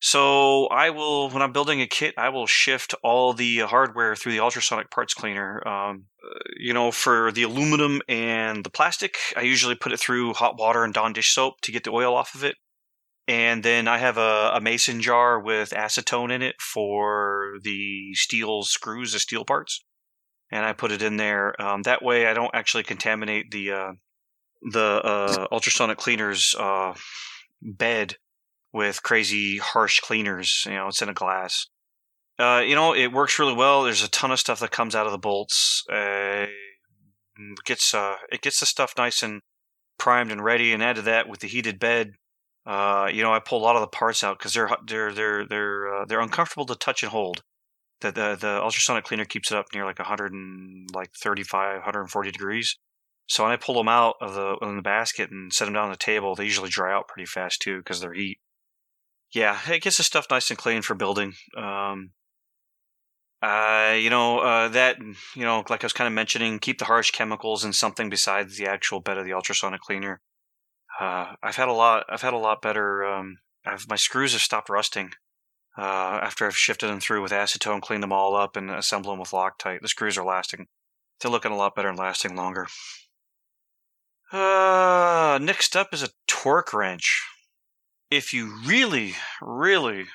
So I will, when I'm building a kit, I will shift all the hardware through the ultrasonic parts cleaner. Um, uh, you know, for the aluminum and the plastic, I usually put it through hot water and Dawn dish soap to get the oil off of it. And then I have a, a mason jar with acetone in it for the steel screws, the steel parts, and I put it in there. Um, that way, I don't actually contaminate the uh, the uh, ultrasonic cleaner's uh, bed with crazy harsh cleaners. You know, it's in a glass. Uh, you know, it works really well. There's a ton of stuff that comes out of the bolts. Uh, gets uh, it gets the stuff nice and primed and ready. And add to that with the heated bed, you know, I pull a lot of the parts out because they're they're they're they're they're uncomfortable to touch and hold. The, the the ultrasonic cleaner keeps it up near like 100 and like 35, 140 degrees. So when I pull them out of the in the basket and set them down on the table, they usually dry out pretty fast too because they're heat. Yeah, it gets the stuff nice and clean for building. Um, uh, you know uh, that you know, like I was kind of mentioning, keep the harsh chemicals in something besides the actual bed of the ultrasonic cleaner. Uh, I've had a lot. I've had a lot better. Um, I've, my screws have stopped rusting uh, after I've shifted them through with acetone, cleaned them all up, and assembled them with Loctite. The screws are lasting. They're looking a lot better and lasting longer. Uh, next up is a torque wrench. If you really, really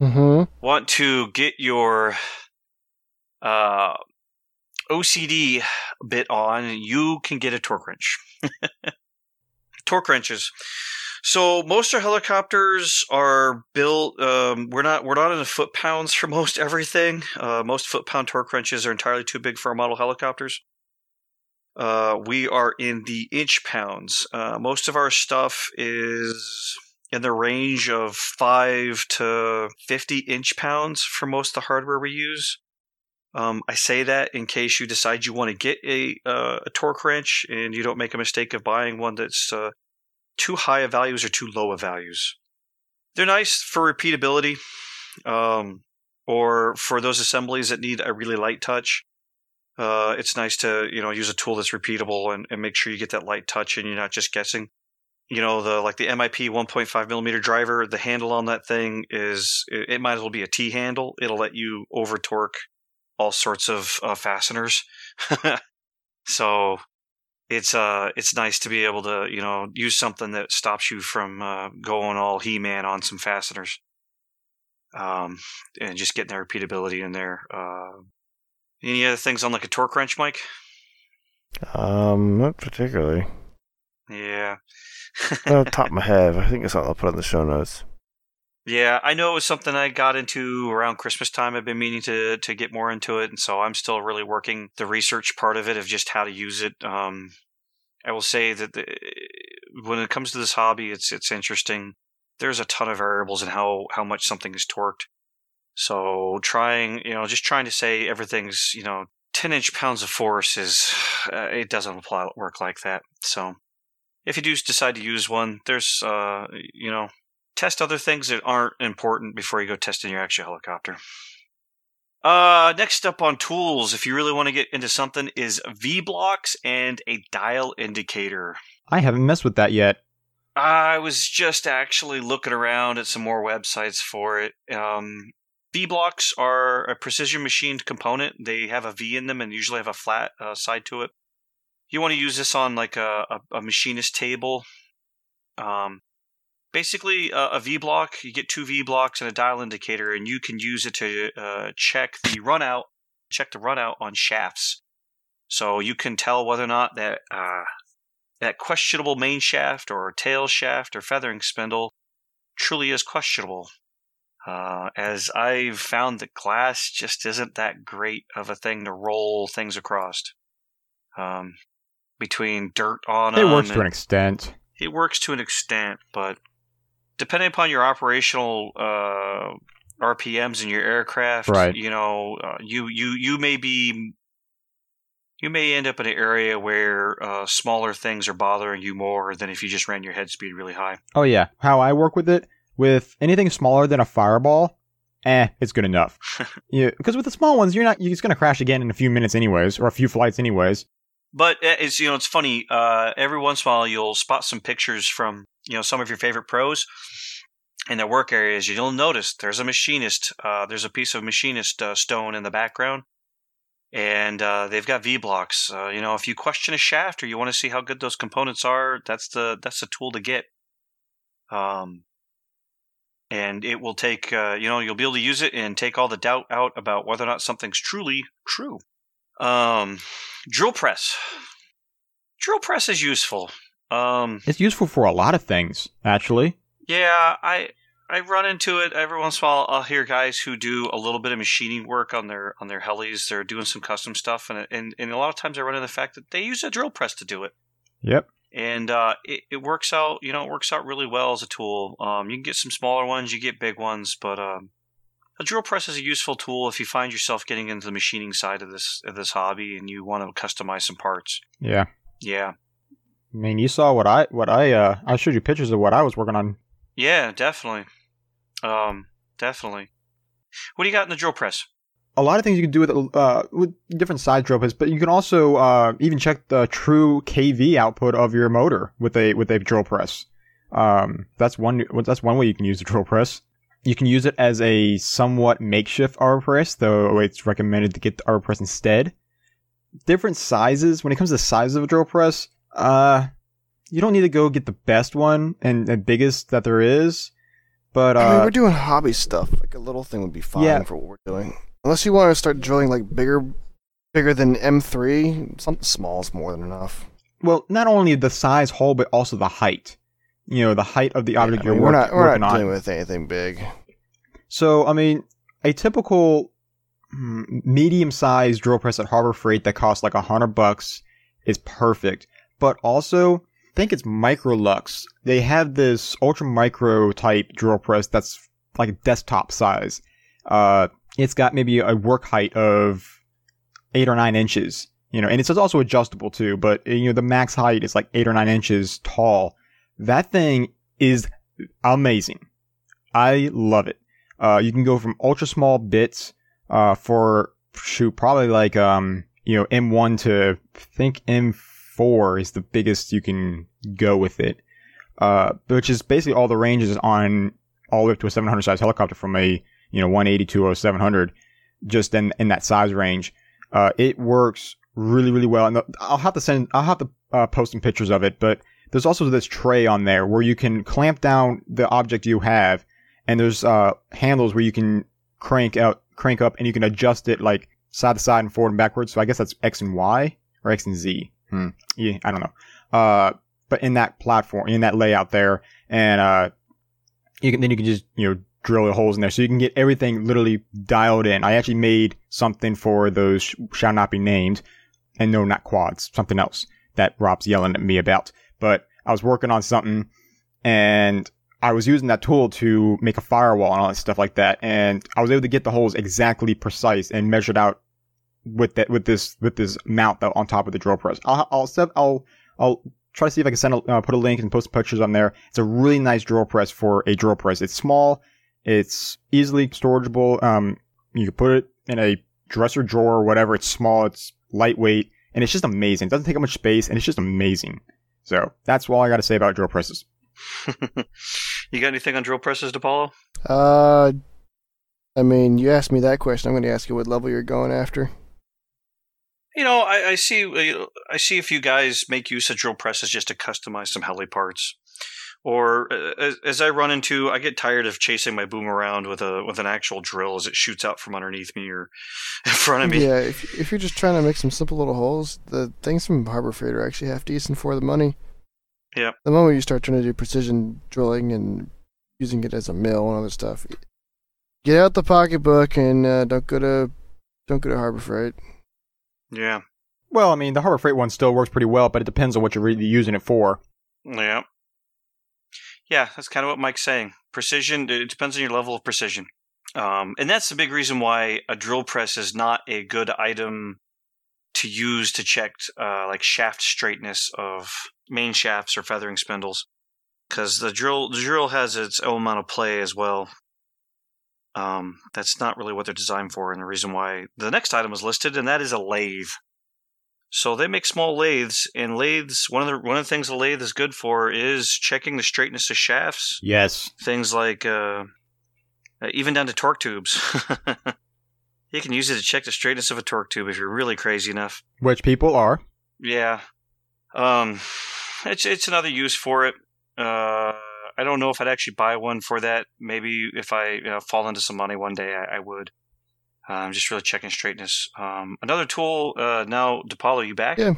Mm-hmm. want to get your uh, OCD bit on, you can get a torque wrench. torque wrenches. So most of our helicopters are built. Um, we're not we're not in the foot pounds for most everything. Uh, most foot pound torque wrenches are entirely too big for our model helicopters. Uh, we are in the inch pounds. Uh, most of our stuff is in the range of five to fifty inch pounds for most of the hardware we use. Um, I say that in case you decide you want to get a uh, a torque wrench and you don't make a mistake of buying one that's uh, too high of values or too low of values. They're nice for repeatability, um, or for those assemblies that need a really light touch. Uh, it's nice to you know use a tool that's repeatable and, and make sure you get that light touch and you're not just guessing. You know the like the MIP 1.5 millimeter driver, the handle on that thing is it, it might as well be a T handle. It'll let you over torque all sorts of uh, fasteners. so it's uh it's nice to be able to you know use something that stops you from uh, going all he man on some fasteners um and just getting the repeatability in there uh any other things on like a torque wrench mike Um, not particularly. yeah Not off the top of my head. I think it's all I'll put in the show notes. Yeah i know it was something i got into around christmas time. I've been meaning to to get more into it and so i'm still really working the research part of it of just how to use it. Um i will say that the, when it comes to this hobby it's it's interesting. There's a ton of variables in how how much something is torqued. So trying you know just trying to say everything's you know 10 inch pounds of force is uh, it doesn't apply work like that. So if you do decide to use one there's uh you know test other things that aren't important before you go testing your actual helicopter. Uh, next up on tools, if you really want to get into something, is V blocks and a dial indicator. I haven't messed with that yet. I was just actually looking around at some more websites for it. Um, V blocks are a precision machined component. They have a V in them and usually have a flat uh, side to it. You want to use this on like a, a, a machinist table. Um, basically, uh, a V block, you get two V blocks and a dial indicator, and you can use it to uh, check the run out, check the run out on shafts. So you can tell whether or not that uh, that questionable main shaft or tail shaft or feathering spindle truly is questionable. Uh, as I've found that glass just isn't that great of a thing to roll things across. Um, between dirt on It works to an extent. it works to an extent, but depending upon your operational uh, RPMs in your aircraft, Right. you know, uh, you you you may be you may end up in an area where uh, smaller things are bothering you more than if you just ran your head speed really high. Oh yeah, how I work with it with anything smaller than a fireball, eh, it's good enough. yeah, because with the small ones, you're not you're just gonna crash again in a few minutes anyways, or a few flights anyways. But uh, it's you know it's funny. Uh, every once in a while, you'll spot some pictures from you know some of your favorite pros in their work areas. You'll notice there's a machinist. Uh, there's a piece of machinist uh, stone in the background, and uh, they've got V blocks. Uh, you know, if you question a shaft or you want to see how good those components are, that's the that's the tool to get. Um, and it will take uh, you know you'll be able to use it and take all the doubt out about whether or not something's truly true. Um, drill press. Drill press is useful. Um, It's useful for a lot of things, actually. yeah, I I run into it every once in a while. I'll hear guys who do a little bit of machining work on their on their helis. They're doing some custom stuff, and and, and a lot of times I run into the fact that they use a drill press to do it. Yep. and uh, it, it works out. You know, it works out really well as a tool. Um, you can get some smaller ones, you get big ones, but um, a drill press is a useful tool if you find yourself getting into the machining side of this of this hobby and you want to customize some parts. Yeah. Yeah, I mean, you saw what I what I uh I showed you pictures of what I was working on. yeah, definitely, um, definitely. What do you got in the drill press? A lot of things you can do with uh with different side drill press, but you can also uh even check the true kV output of your motor with a with a drill press. Um, that's one that's one way you can use the drill press. You can use it as a somewhat makeshift arbor press, though it's recommended to get the arbor press instead. Different sizes. When it comes to the size of a drill press, uh, you don't need to go get the best one and the biggest that there is. But uh, I mean, we're doing hobby stuff. Like a little thing would be fine Yeah. for what we're doing. Unless you want to start drilling like bigger, bigger than M3, something small is more than enough. well, not only the size hole, but also the height. You know, the height of the object I mean, you're we're work- not we're working not on. dealing with anything big. So, I mean, a typical medium-sized drill press at Harbor Freight that costs like a hundred bucks is perfect. But also, I think it's Microlux. They have this ultra micro type drill press that's like a desktop size. Uh, it's got maybe a work height of eight or nine inches. You know, and it's also adjustable too. But you know, the max height is like eight or nine inches tall. That thing is amazing. I love it. Uh, you can go from ultra small bits uh, for shoot probably like um you know M1 to think M4 is the biggest you can go with it. Uh, which is basically all the ranges on all the way up to a 700 size helicopter from a you know 180 to a 700, just in in that size range. Uh, it works really really well, and the, I'll have to send I'll have to uh, post some pictures of it, but there's also this tray on there where you can clamp down the object you have, and there's uh, handles where you can crank out, crank up, and you can adjust it like side to side and forward and backwards. So I guess that's X and Y or X and Z. Hmm. Yeah, I don't know. Uh, but in that platform, in that layout there, and uh, you can then you can just you know drill the holes in there, so you can get everything literally dialed in. I actually made something for those sh- shall not be named, and no, not quads, something else that Rob's yelling at me about. But I was working on something, and I was using that tool to make a firewall and all that stuff like that, and I was able to get the holes exactly precise and measured out with that with this with this mount that on top of the drill press. I'll I'll set, I'll I'll try to see if I can send a, uh, put a link and post pictures on there. It's a really nice drill press for a drill press. It's small, it's easily storageable. Um, you can put it in a dresser drawer or whatever. It's small, it's lightweight, and it's just amazing. It doesn't take up much space, and it's just amazing. So that's all I got to say about drill presses. you got anything on drill presses, DePaulo? Uh, I mean, you asked me that question. I'm going to ask you what level you're going after. You know, I, I see. uh, I see a few guys make use of drill presses just to customize some heli parts. Or uh, as, as I run into, I get tired of chasing my boom around with a with an actual drill as it shoots out from underneath me or in front of me. Yeah, if, if you're just trying to make some simple little holes, the things from Harbor Freight are actually half decent for the money. Yeah. The moment you start trying to do precision drilling and using it as a mill and other stuff, get out the pocketbook and uh, don't go to don't go to Harbor Freight. Yeah, Well, I mean, the Harbor Freight one still works pretty well, but it depends on what you're really using it for. yeah, yeah. That's kind of what Mike's saying. Precision. It depends on your level of precision, um, and that's the big reason why a drill press is not a good item to use to check uh, like shaft straightness of main shafts or feathering spindles, because the drill the drill has its own amount of play as well. Um, that's not really what they're designed for, and the reason why the next item is listed, and that is a lathe. So they make small lathes, and lathes. One of the one of the things a lathe is good for is checking the straightness of shafts. Yes. Things like uh, uh, even down to torque tubes. you can use it to check the straightness of a torque tube if you're really crazy enough. Which people are. Yeah, um, it's it's another use for it. Uh, I don't know if I'd actually buy one for that. Maybe if I you know, fall into some money one day, I, I would. I'm just really checking straightness. Um, another tool uh, now. DePaulo, you back? Yeah.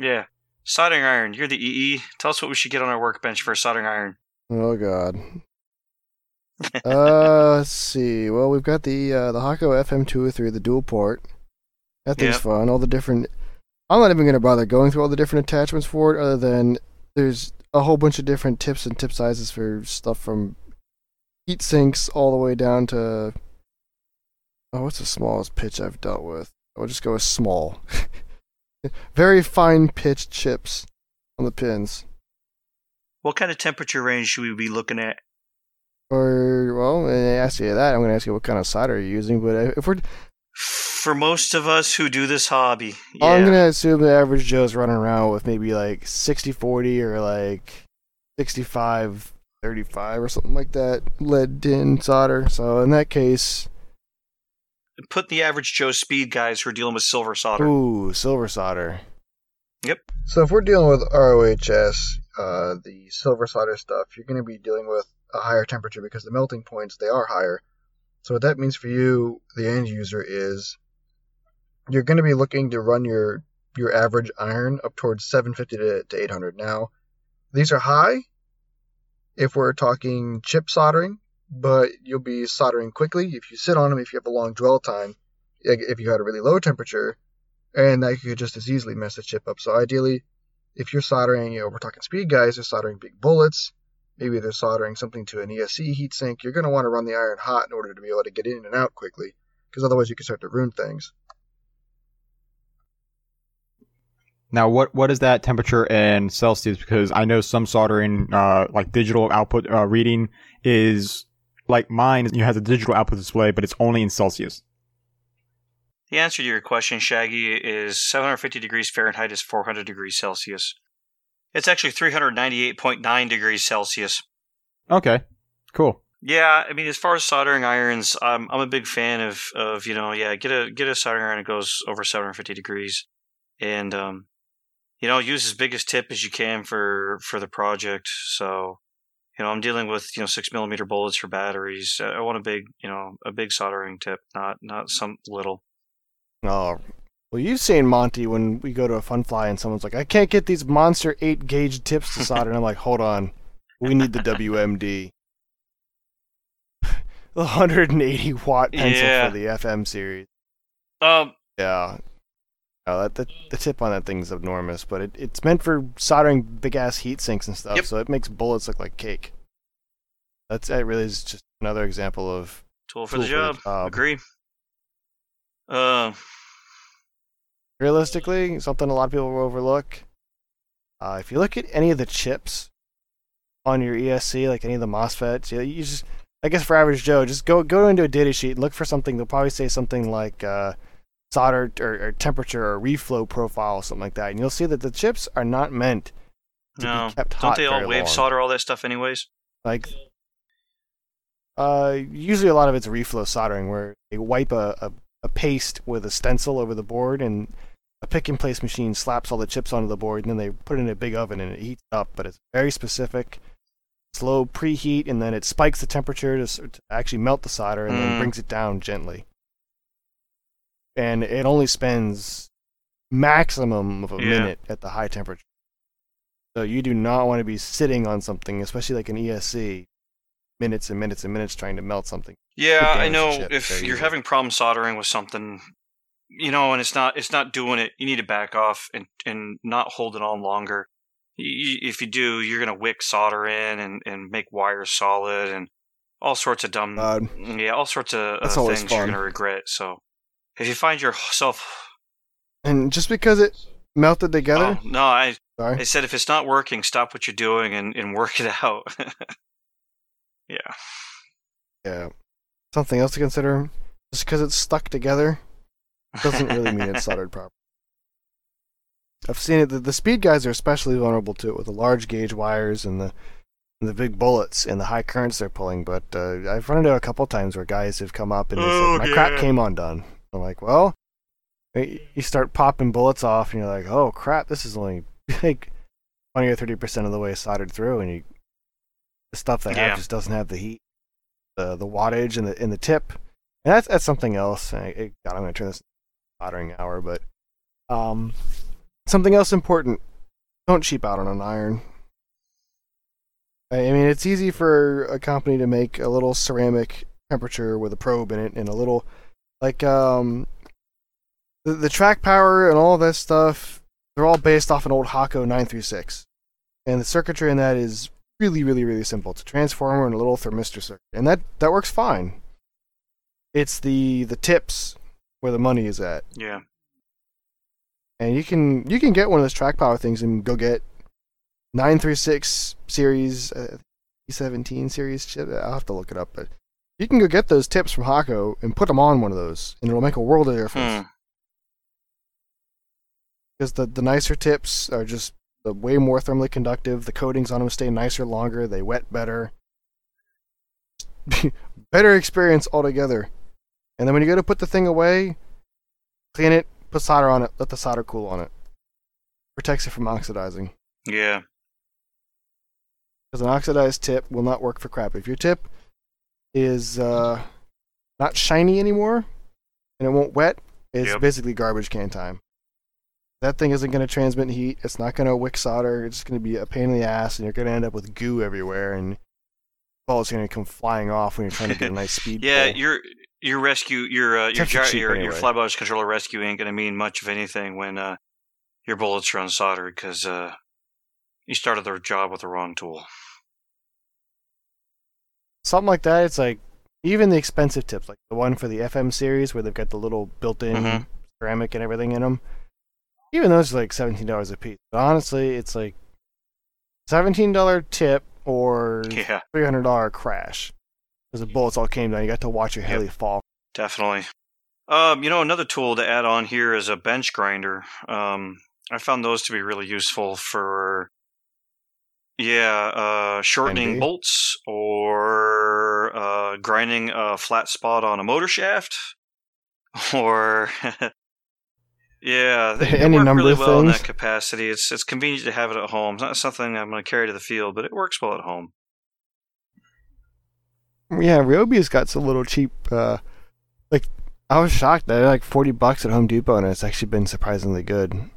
Yeah. Soldering iron. You're the EE. Tell us what we should get on our workbench for a soldering iron. Oh God. uh, let's see. Well, we've got the uh, the Hakko FM203, the dual port. That thing's Yep. fun. All the different I'm not even going to bother going through all the different attachments for it, other than there's a whole bunch of different tips and tip sizes for stuff from heat sinks all the way down to. Oh, what's the smallest pitch I've dealt with? I'll just go with small. Very fine pitched chips on the pins. What kind of temperature range should we be looking at? Or, well, I ask you that, I'm going to ask you what kind of solder you're using. But if we're For most of us who do this hobby, yeah. I'm gonna assume the average Joe's running around with maybe like 60-40 or like 65-35 or something like that lead tin solder. So in that case, put the average Joe speed guys who are dealing with silver solder. ooh, silver solder. Yep. So if we're dealing with ROHS, uh, the silver solder stuff, you're going to be dealing with a higher temperature because the melting points they are higher. So what that means for you, the end user, is you're going to be looking to run your your average iron up towards 750 to, to 800. Now, these are high if we're talking chip soldering, but you'll be soldering quickly if you sit on them. If you have a long dwell time, if you had a really low temperature, and that you could just as easily mess the chip up. So ideally, if you're soldering, you know, we're talking speed guys, they're soldering big bullets. Maybe they're soldering something to an ESC heatsink. You're going to want to run the iron hot in order to be able to get in and out quickly, because otherwise you can start to ruin things. Now, what what is that temperature in Celsius? Because I know some soldering, uh, like digital output uh, reading, is like mine. You has a digital output display, but it's only in Celsius. The answer to your question, Shaggy, is 750 degrees Fahrenheit is 400 degrees Celsius. It's actually 398.9 degrees Celsius. Okay, cool. Yeah, I mean, as far as soldering irons, I'm I'm a big fan of of you know, yeah, get a get a soldering iron that goes over 750 degrees, and um, you know, use as big as tip as you can for for the project. So, you know, I'm dealing with you know six millimeter bullets for batteries. I I want a big you know a big soldering tip, not not some little. Oh, well, you've seen Monty when we go to a fun fly and someone's like, I can't get these monster 8 gauge tips to solder. and I'm like, hold on. We need the WMD. The 180 watt pencil Yeah. for the FM series. Um, Yeah. Oh, that, the, the tip on that thing's enormous, but it, it's meant for soldering big ass heat sinks and stuff, Yep. so it makes bullets look like cake. That's that really is just another example of tool for Tool the for the job. job. Agree. Uh, realistically something a lot of people will overlook. Uh, if you look at any of the chips on your ESC, like any of the MOSFETs, you, you just, I guess for average Joe, just go go into a data sheet and look for something. They'll probably say something like uh, solder or, or temperature or reflow profile, something like that, and you'll see that the chips are not meant to no, be kept don't hot they all wave long. solder all that stuff anyways? Like, uh, usually a lot of it's reflow soldering, where they wipe a, a, a paste with a stencil over the board, and a pick and place machine slaps all the chips onto the board, and then they put it in a big oven and it heats up. But it's very specific, slow preheat, and then it spikes the temperature to, to actually melt the solder, and then Mm. brings it down gently. And it only spends maximum of a Yeah. minute at the high temperature. So you do not want to be sitting on something, especially like an ESC, minutes and minutes and minutes trying to melt something. Yeah, I know. If you're having problem soldering with something, you know, and it's not it's not doing it, you need to back off and and not hold it on longer. If you do, you're gonna wick solder in and and make wires solid and all sorts of dumb Uh, yeah, all sorts of uh, things you're gonna regret. So if you find yourself, and just because it melted together, oh, no, I sorry, I said if it's not working, stop what you're doing and and work it out. yeah. yeah, something else to consider. Just because it's stuck together doesn't really mean it's soldered properly. I've seen it. The, the speed guys are especially vulnerable to it with the large gauge wires and the and the big bullets and the high currents they're pulling. But uh, I've run into a couple times where guys have come up and they Oh, said, "My crap came undone." I'm like, "Well," you start popping bullets off, and you're like, "Oh crap! This is only like twenty or thirty percent of the way soldered through," and you the stuff they Yeah. have just doesn't have the heat, the the wattage, and the in the tip. And that's that's something else. I, I, God, I'm gonna turn this soldering hour, but um, something else important. Don't cheap out on an iron. I mean, it's easy for a company to make a little ceramic temperature with a probe in it and a little, like, um, the, the track power and all that stuff, they're all based off an old Hakko 936. And the circuitry in that is really, really, really simple. It's a transformer and a little thermistor circuit. And that, that works fine. It's the the tips where the money is at. Yeah. And you can you can get one of those track power things and go get 936 series uh, E17 series chip. I'll have to look it up, but you can go get those tips from Hakko and put them on one of those, and it'll make a world of difference. Hmm. because the, the nicer tips are just the way more thermally conductive. The coatings on them stay nicer longer. They wet better. better experience altogether. And then when you go to put the thing away, clean it, put solder on it, let the solder cool on it. Protects it from oxidizing. Yeah. Because an oxidized tip will not work for crap. If your tip is uh, not shiny anymore and it won't wet, it's Yep. basically garbage can time. That thing isn't going to transmit heat. It's not going to wick solder. It's just going to be a pain in the ass, and you're going to end up with goo everywhere, and are going to come flying off when you're trying to get a nice speed. Yeah, pull. your your rescue your uh, your gy- cheap your, your anyway. controller rescue ain't gonna mean much of anything when uh, your bullets are unsoldered because uh, you started the job with the wrong tool. something like that. It's like even the expensive tips, like the one for the FM series where they've got the little built-in Mhm. ceramic and everything in them. Even those are like seventeen dollars a piece. But honestly, it's like seventeen dollar tip or Yeah, three hundred dollar crash because the bullets all came down. You got to watch your Yep. heli fall. definitely. Um, you know, another tool to add on here is a bench grinder. Um, I found those to be really useful for, yeah, uh, shortening bolts or uh, grinding a flat spot on a motor shaft, or yeah, they, Any work number really of well in things. that capacity. It's it's convenient to have it at home. It's not something I'm going to carry to the field, but it works well at home. Yeah, Ryobi's got some little cheap. Uh, like I was shocked that they're like forty bucks at Home Depot, and it's actually been surprisingly good.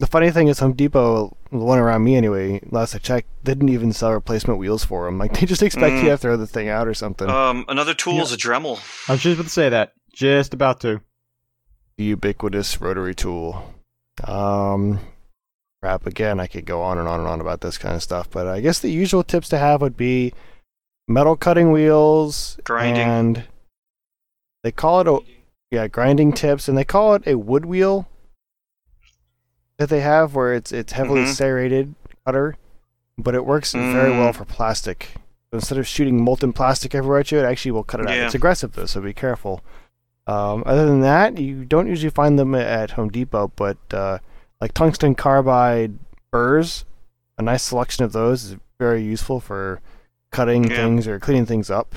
The funny thing is, Home Depot, the one around me anyway, last I checked, didn't even sell replacement wheels for them. Like they just expect Mm. you to throw the thing out or something. Um, another tool is a Dremel. I was just about to say that. Just about to. the ubiquitous rotary tool. Um, crap. Again, I could go on and on and on about this kind of stuff, but I guess the usual tips to have would be metal cutting wheels, Grinding. and they call it a yeah grinding tips, and they call it a wood wheel that they have where it's it's heavily Mhm. serrated cutter, but it works very well Mm. for plastic. So instead of shooting molten plastic everywhere at you, it actually will cut it out. It's aggressive though, so be careful. Um, other than that, you don't usually find them at Home Depot, but uh, like tungsten carbide burrs, a nice selection of those is very useful for cutting Yeah. things or cleaning things up.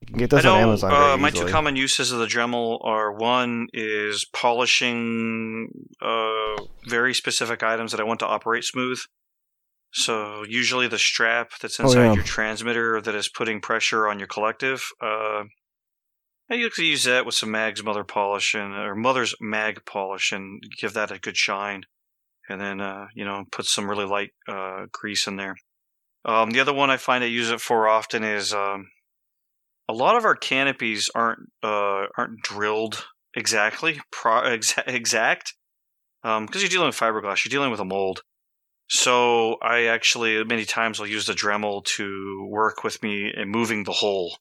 You can get those I know on Amazon. uh, my two common uses of the Dremel are one is polishing uh, very specific items that I want to operate smooth. So usually the strap that's Oh, inside yeah. your transmitter that is putting pressure on your collective. Uh, I usually use that with some Mag's Mother polish and or Mother's Mag polish and give that a good shine, and then uh, you know put some really light uh, grease in there. Um, the other one I find I use it for often is um, a lot of our canopies aren't uh, aren't drilled exactly pro- exa- exact because you're dealing with fiberglass, you're dealing with a mold. So I actually many times I'll use the Dremel to work with me in moving the hole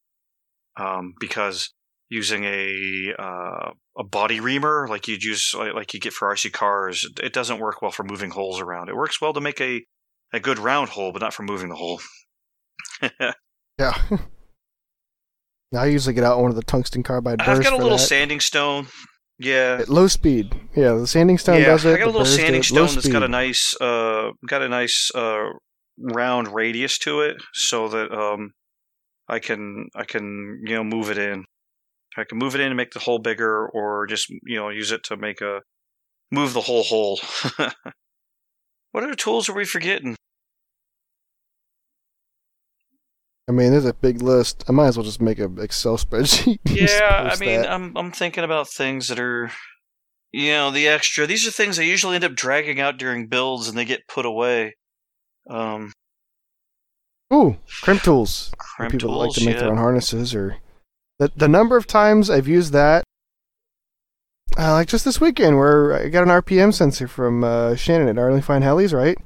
um, because using a uh, a body reamer like you'd use like you get for RC cars, it doesn't work well for moving holes around. It works well to make a a good round hole, but not for moving the hole. Yeah. I usually get out one of the tungsten carbide I've got a little that. sanding stone. Yeah, At low speed. Yeah, the sanding stone yeah. does it. I got a little sanding stone that's got a nice, uh, got a nice uh, round radius to it, so that um, I can I can you know move it in. I can move it in and make the hole bigger, or just you know use it to make a move the whole hole. what other tools are we forgetting? I mean, there's a big list. I might as well just make an Excel spreadsheet. Yeah, I mean, that. I'm I'm thinking about things that are, you know, the extra. These are things I usually end up dragging out during builds, and they get put away. Um, Ooh, crimp tools. Crimp people that like to make yeah. their own harnesses, or the the number of times I've used that uh, like just this weekend, where I got an RPM sensor from uh, Shannon at Arlington Fine Hellies, right?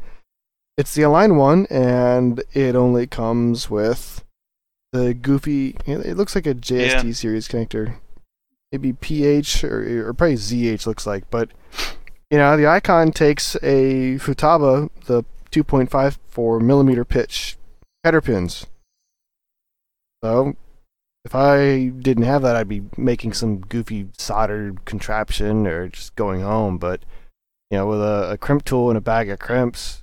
It's the Align one, and it only comes with the goofy. It looks like a JST Yeah. series connector, maybe PH or, or probably ZH looks like. But you know, the Icon takes a Futaba, the 2.54 millimeter pitch header pins. So if I didn't have that, I'd be making some goofy soldered contraption or just going home. But you know, with a, a crimp tool and a bag of crimps,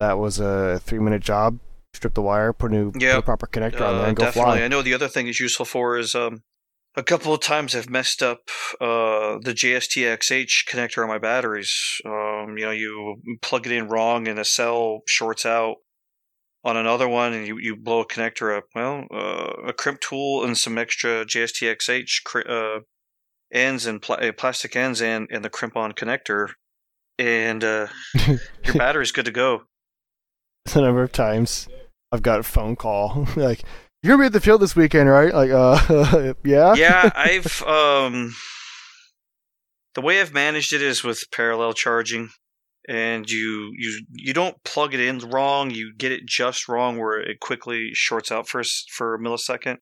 that was a three-minute job. Strip the wire, put a new put a proper connector on there, Uh, and go definitely. fly. I know the other thing it's useful for is um, a couple of times I've messed up uh, the JSTXH connector on my batteries. Um, you know, you plug it in wrong and the cell shorts out on another one, and you, you blow a connector up. Well, uh, a crimp tool and some extra JSTXH cri- uh, ends and pla- uh, plastic ends and, and the crimp on connector, and uh, your battery's good to go. the number of times I've got a phone call like, "You're gonna be at the field this weekend, right?" Like, uh, yeah, yeah, I've um the way I've managed it is with parallel charging and you you you don't plug it in wrong, you get it just wrong where it quickly shorts out for for a millisecond.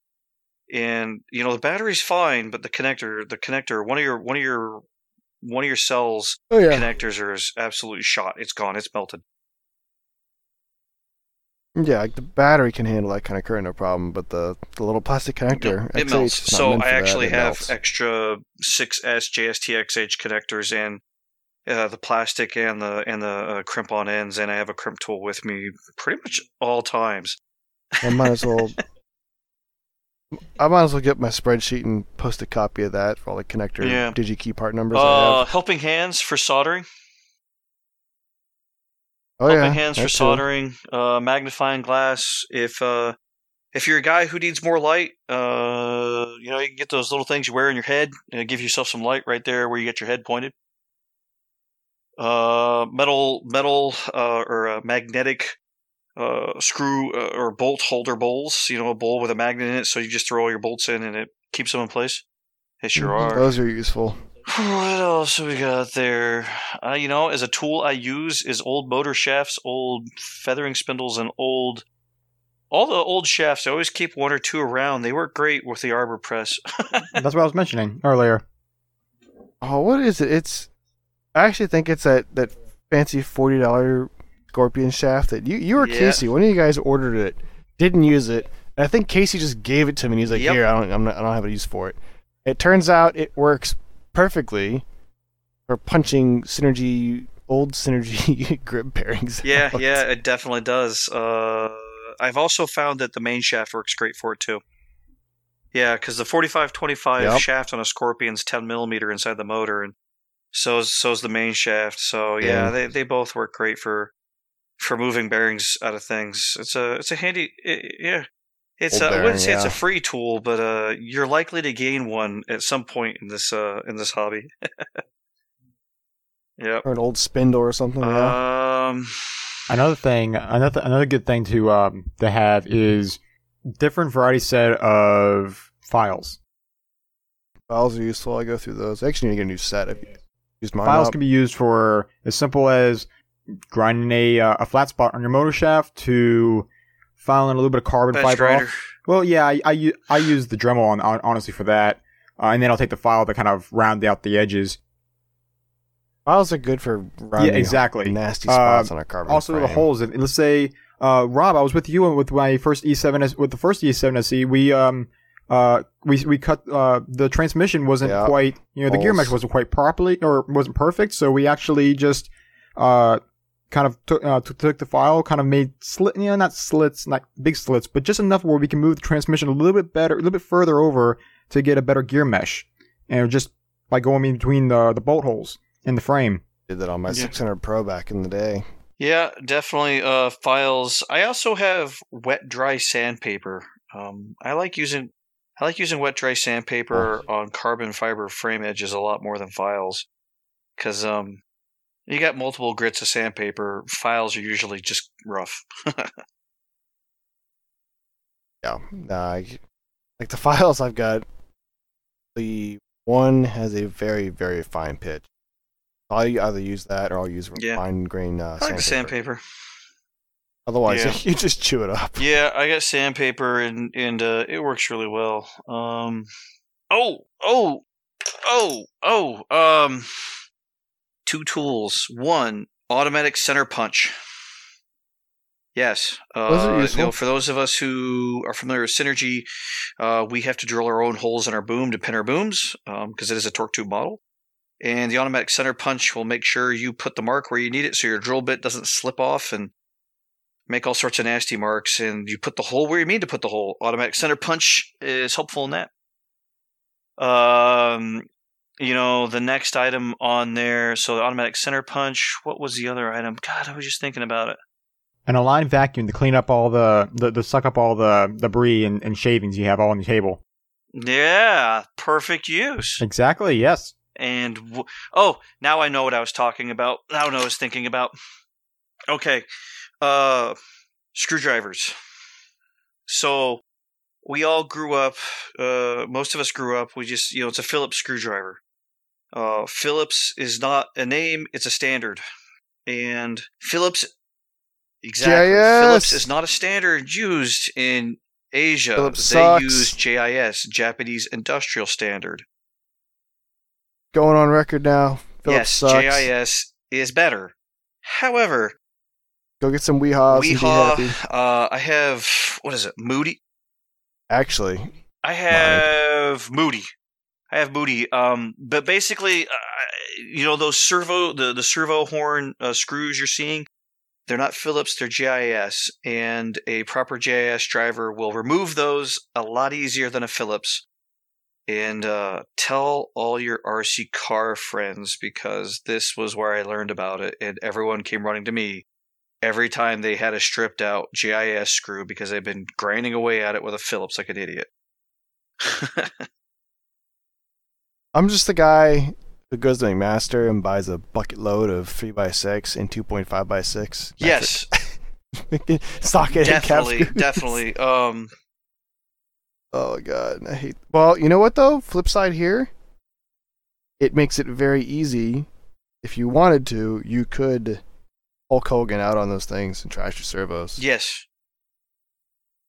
And you know the battery's fine, but the connector, the connector, one of your one of your one of your cells Oh yeah, connectors are absolutely shot. It's gone. It's melted. yeah. Like the battery can handle that kind of current, no problem. But the the little plastic connector, it melts. So I that, actually it have melts. extra 6S JSTXH connectors and uh, the plastic and the and the uh, crimp on ends, and I have a crimp tool with me pretty much all times. I might as well. I might as well get my spreadsheet and post a copy of that for all the connector Yeah. DigiKey part numbers I Uh, helping hands for soldering. Oh helping yeah, hands for soldering. Uh, magnifying glass. If uh, if you're a guy who needs more light, uh, you know you can get those little things you wear in your head and give yourself some light right there where you get your head pointed. Uh, metal, metal, uh, or uh, magnetic uh, screw uh, or bolt holder bowls. You know, a bowl with a magnet in it, so you just throw all your bolts in and it keeps them in place. They sure Mhm, are. Those are useful. What else have we got there? Uh, you know, as a tool I use is old motor shafts, old feathering spindles, and old. All the old shafts, I always keep one or two around. They work great with the arbor press. That's what I was mentioning earlier. Oh, what is it? It's. I actually think it's that that fancy forty dollar scorpion shaft that you you or Yeah. Casey, one of you guys ordered it, didn't use it, and I think Casey just gave it to me. and He's like, Yep. "Here, I don't, I'm not, I don't have a use for it." It turns out it works perfectly for punching synergy old synergy grip bearings. yeah, out. yeah, it definitely does. Uh, I've also found that the main shaft works great for it too. Yeah, because the forty-five twenty-five Yep. shaft on a Scorpion's ten millimeter inside the motor, and so's so's the main shaft. So yeah, Yeah. they they both work great for for moving bearings out of things. It's a it's a handy i yeah. It's Old a, I wouldn't bearing, say it's a free tool, but uh, you're likely to gain one at some point in this uh in this hobby. yeah, or an old spindle or something. yeah. Um. Another thing, another another good thing to um to have is different variety set of files. Files are useful. I go through those. I actually need to get a new set. I've mine Files up. can be used for as simple as grinding a uh, a flat spot on your motor shaft to filing a little bit of carbon Bench fiber grinder. off. Well, yeah, I I use the Dremel on, on, honestly for that, uh, and then I'll take the file to kind of round out the edges. Files are good for rounding exactly. nasty Uh, spots on a carbon. also the holes. If, let's say, uh, Rob, I was with you with my first E7 S with the first E7 SE. We um uh we we cut uh the transmission wasn't Yeah. quite you know the gear mesh wasn't quite properly or wasn't perfect, so we actually just uh kind of took uh, took the file, kind of made slit you know not slits, not big slits, but just enough where we can move the transmission a little bit better, a little bit further over to get a better gear mesh, and just by going in between the the bolt holes in the frame. Did that on my Yeah. 600 Pro back in the day. Yeah, definitely. Uh, files. I also have wet dry sandpaper. Um, I like using I like using wet dry sandpaper on carbon fiber frame edges a lot more than files, because um, you got multiple grits of sandpaper. Files are usually just rough. Yeah. Nah, like the files I've got the One has a very very fine pitch. I'll either use that or I'll use Yeah. fine grain uh, I like the sandpaper. sandpaper. Otherwise, Yeah. you just chew it up. Yeah, I got sandpaper and and uh, it works really well. Um, oh, oh, oh, oh. Um, two tools. One automatic center punch. Yes. Uh, you know, for those of us who are familiar with Synergy, uh, we have to drill our own holes in our boom to pin our booms because it is a torque tube model. And the automatic center punch will make sure you put the mark where you need it so your drill bit doesn't slip off and make all sorts of nasty marks. And you put the hole where you mean to put the hole. Automatic center punch is helpful in that. Um, you know, the next item on there, so the automatic center punch. What was the other item? God, I was just thinking about it. An aligned vacuum to clean up all the, the, the suck up all the debris and, and shavings you have all on the table. Yeah, perfect use. Exactly. Yes. And w- oh, now I know what I was talking about. Now I know what I was thinking about. Okay, uh, screwdrivers. So we all grew up. Uh, most of us grew up. We just you know it's a Phillips screwdriver. Uh, Phillips is not a name; it's a standard. And Phillips, exactly. JIS. Phillips is not a standard used in Asia. Phillips they sucks. use JIS, Japanese Industrial Standard. Going on record now. Phillips yes, sucks. JIS is better. However, Go get some Wihas and be Wiha, happy. uh, I have what is it? Moody. Actually, I have Moody. I have Moody. Um, but basically, uh, you know those servo the the servo horn uh, screws you're seeing. They're not Phillips. They're JIS, and a proper JIS driver will remove those a lot easier than a Phillips. And uh, tell all your RC car friends because this was where I learned about it, and everyone came running to me every time they had a stripped out JIS screw because they've been grinding away at it with a Phillips like an idiot. I'm just the guy who goes to McMaster and buys a bucket load of 3x6 and 2.5x6. yes, Socket definitely, definitely. Um, Oh god, I hate. Well, you know what though? Flip side here, it makes it very easy. If you wanted to, you could Hulk Hogan out on those things and trash your servos. yes,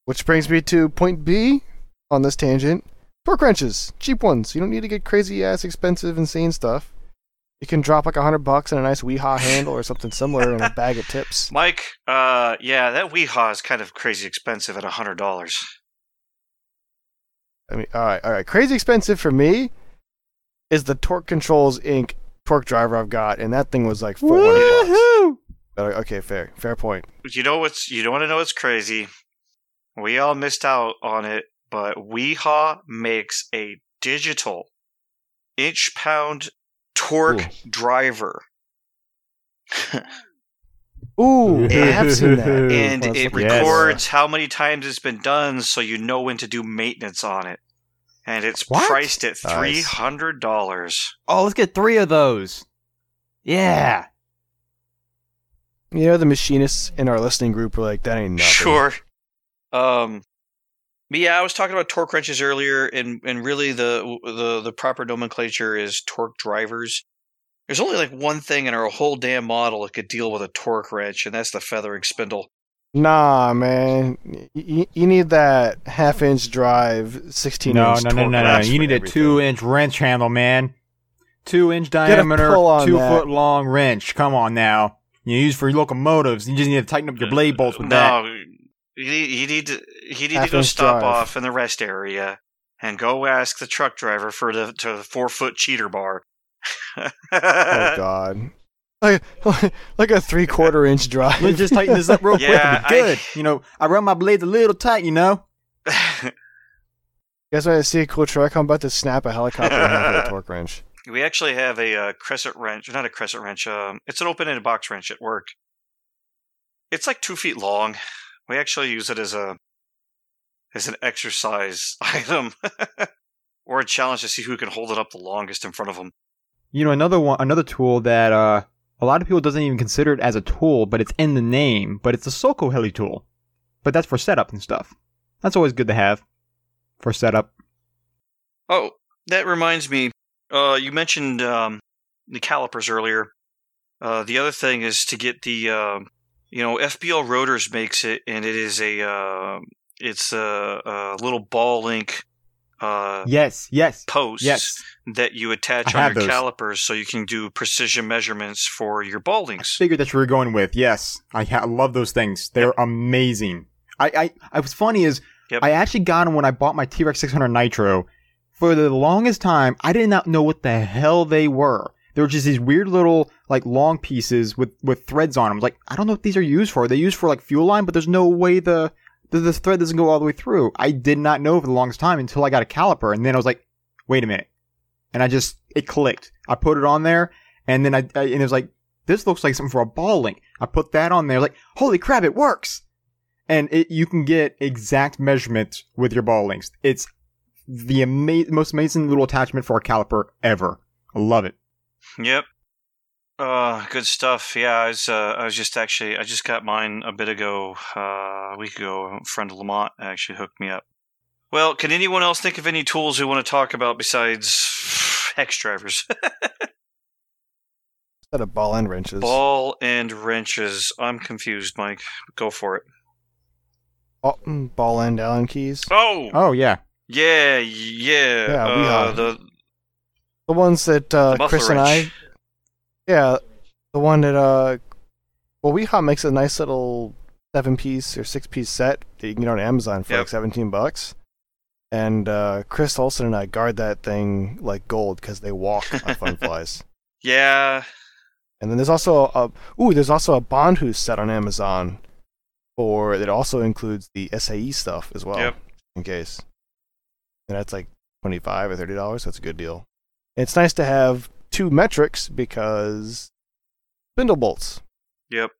Which brings me to point B on this tangent: torque wrenches, cheap ones. You don't need to get crazy ass expensive, insane stuff. You can drop like a hundred bucks on a nice Wiha handle or something similar and a bag of tips. Mike. Uh, yeah, that Wiha is kind of crazy expensive at a hundred dollars. I mean, all right, all right. Crazy expensive for me is the Torque Controls Inc. torque driver I've got, and that thing was like four hundred bucks. Woohoo! Uh, Okay, fair, fair point. You know what's you don't want to know what's crazy. We all missed out on it, but Wiha makes a digital inch pound torque driver. Ooh, I have seen that. and Let's it look at this. records how many times it's been done so you know when to do maintenance on it. And it's What? priced at three hundred dollars. Oh, let's get three of those. Yeah. You know, the machinists in our listening group were like, "That ain't nothing." Sure. Um but yeah, I was talking about torque wrenches earlier and, and really the the the proper nomenclature is torque drivers. There's only like one thing in our whole damn model that could deal with a torque wrench, and that's the feathering spindle. Nah, man. You, you need that half-inch drive, sixteen No, inch. no, no, torque no, no. You for need a two-inch wrench handle, man. Two-inch diameter, pull on that. two-foot-long wrench. Come on now. You use for locomotives. You just need to tighten up your blade bolts with that. no, you need, to you need to go stop drive. off in the rest area and go ask the truck driver for the to the four foot cheater bar. Oh God. Like, like a three-quarter inch drive. Let's just tighten this up real quick. Yeah, It'll good. I- You know, I run my blades a little tight. You know. You guys I see a cool truck? I'm about to snap a helicopter in with a torque wrench. We actually have a uh, crescent wrench, not a crescent wrench. Um, it's an open-ended box wrench at work. It's like two feet long. We actually use it as a as an exercise item or a challenge to see who can hold it up the longest in front of them. You know, another one, another tool that uh, a lot of people doesn't even consider it as a tool, but it's in the name. But it's a Soko Heli tool. But that's for setup and stuff. That's always good to have for setup. Oh, that reminds me. Uh, you mentioned um, the calipers earlier. Uh, the other thing is to get the, uh, you know, FBL Rotors makes it, and it is a, uh, it's a, a little ball link uh, Yes, yes, post yes. that you attach I on your those. calipers, so you can do precision measurements for your ball I links. figured that you were going with. Yes, I, ha- I love those things. They're amazing. I, I, I what's funny is Yep. I actually got them when I bought my T-Rex 600 Nitro. For the longest time, I did not know what the hell they were. They were just these weird little like long pieces with with threads on them. Like I don't know what these are used for. They used for like fuel line, but there's no way the the, the thread doesn't go all the way through. I did not know for the longest time until I got a caliper, and then I was like, wait a minute, and I just it clicked. I put it on there, and then I, I and it was like this looks like something for a ball link. I put that on there, like holy crap, it works. And it, you can get exact measurements with your ball links. It's the ama- most amazing little attachment for a caliper ever. I love it. Yep. Uh, good stuff. Yeah, I was. Uh, I was just actually. I just got mine a bit ago. Uh, a week ago. A friend Lamont actually hooked me up. Well, can anyone else think of any tools we want to talk about besides hex drivers? Instead of ball and wrenches. Ball and wrenches. I'm confused, Mike. Go for it. Ball, ball end Allen keys. Oh, Oh yeah, yeah, yeah. Yeah, we uh, the The ones that uh, Chris and. I. Yeah, the one that uh, well, Wiha makes a nice little seven piece or six piece set that you can get on Amazon for Yep. like seventeen bucks. And uh, Chris Olson and I guard that thing like gold because they walk on Fun Flies. Yeah, And then there's also a ooh, there's also a Bondhus set on Amazon, for that also includes the SAE stuff as well, Yep. in case. And that's like twenty five or thirty dollars. That's a good deal. It's nice to have two metrics because spindle bolts. yep.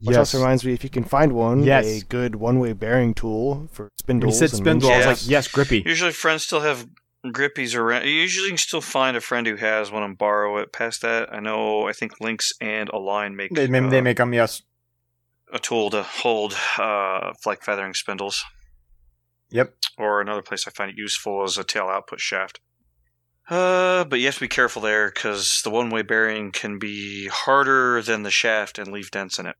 Which yes. also reminds me, if you can find one, Yes. a good one-way bearing tool for When you spindles. said and spindle, I was Yes. like, yes, grippy. Usually, friends still have grippies around. Usually, you can still find a friend who has one and borrow it. Past that, I know. I think Lynx and Align make They, they, uh, they make them. Yes. a tool to hold uh, like feathering spindles. Yep. Or another place I find it useful is a tail output shaft. Uh, but you have to be careful there because the one-way bearing can be harder than the shaft and leave dents in it.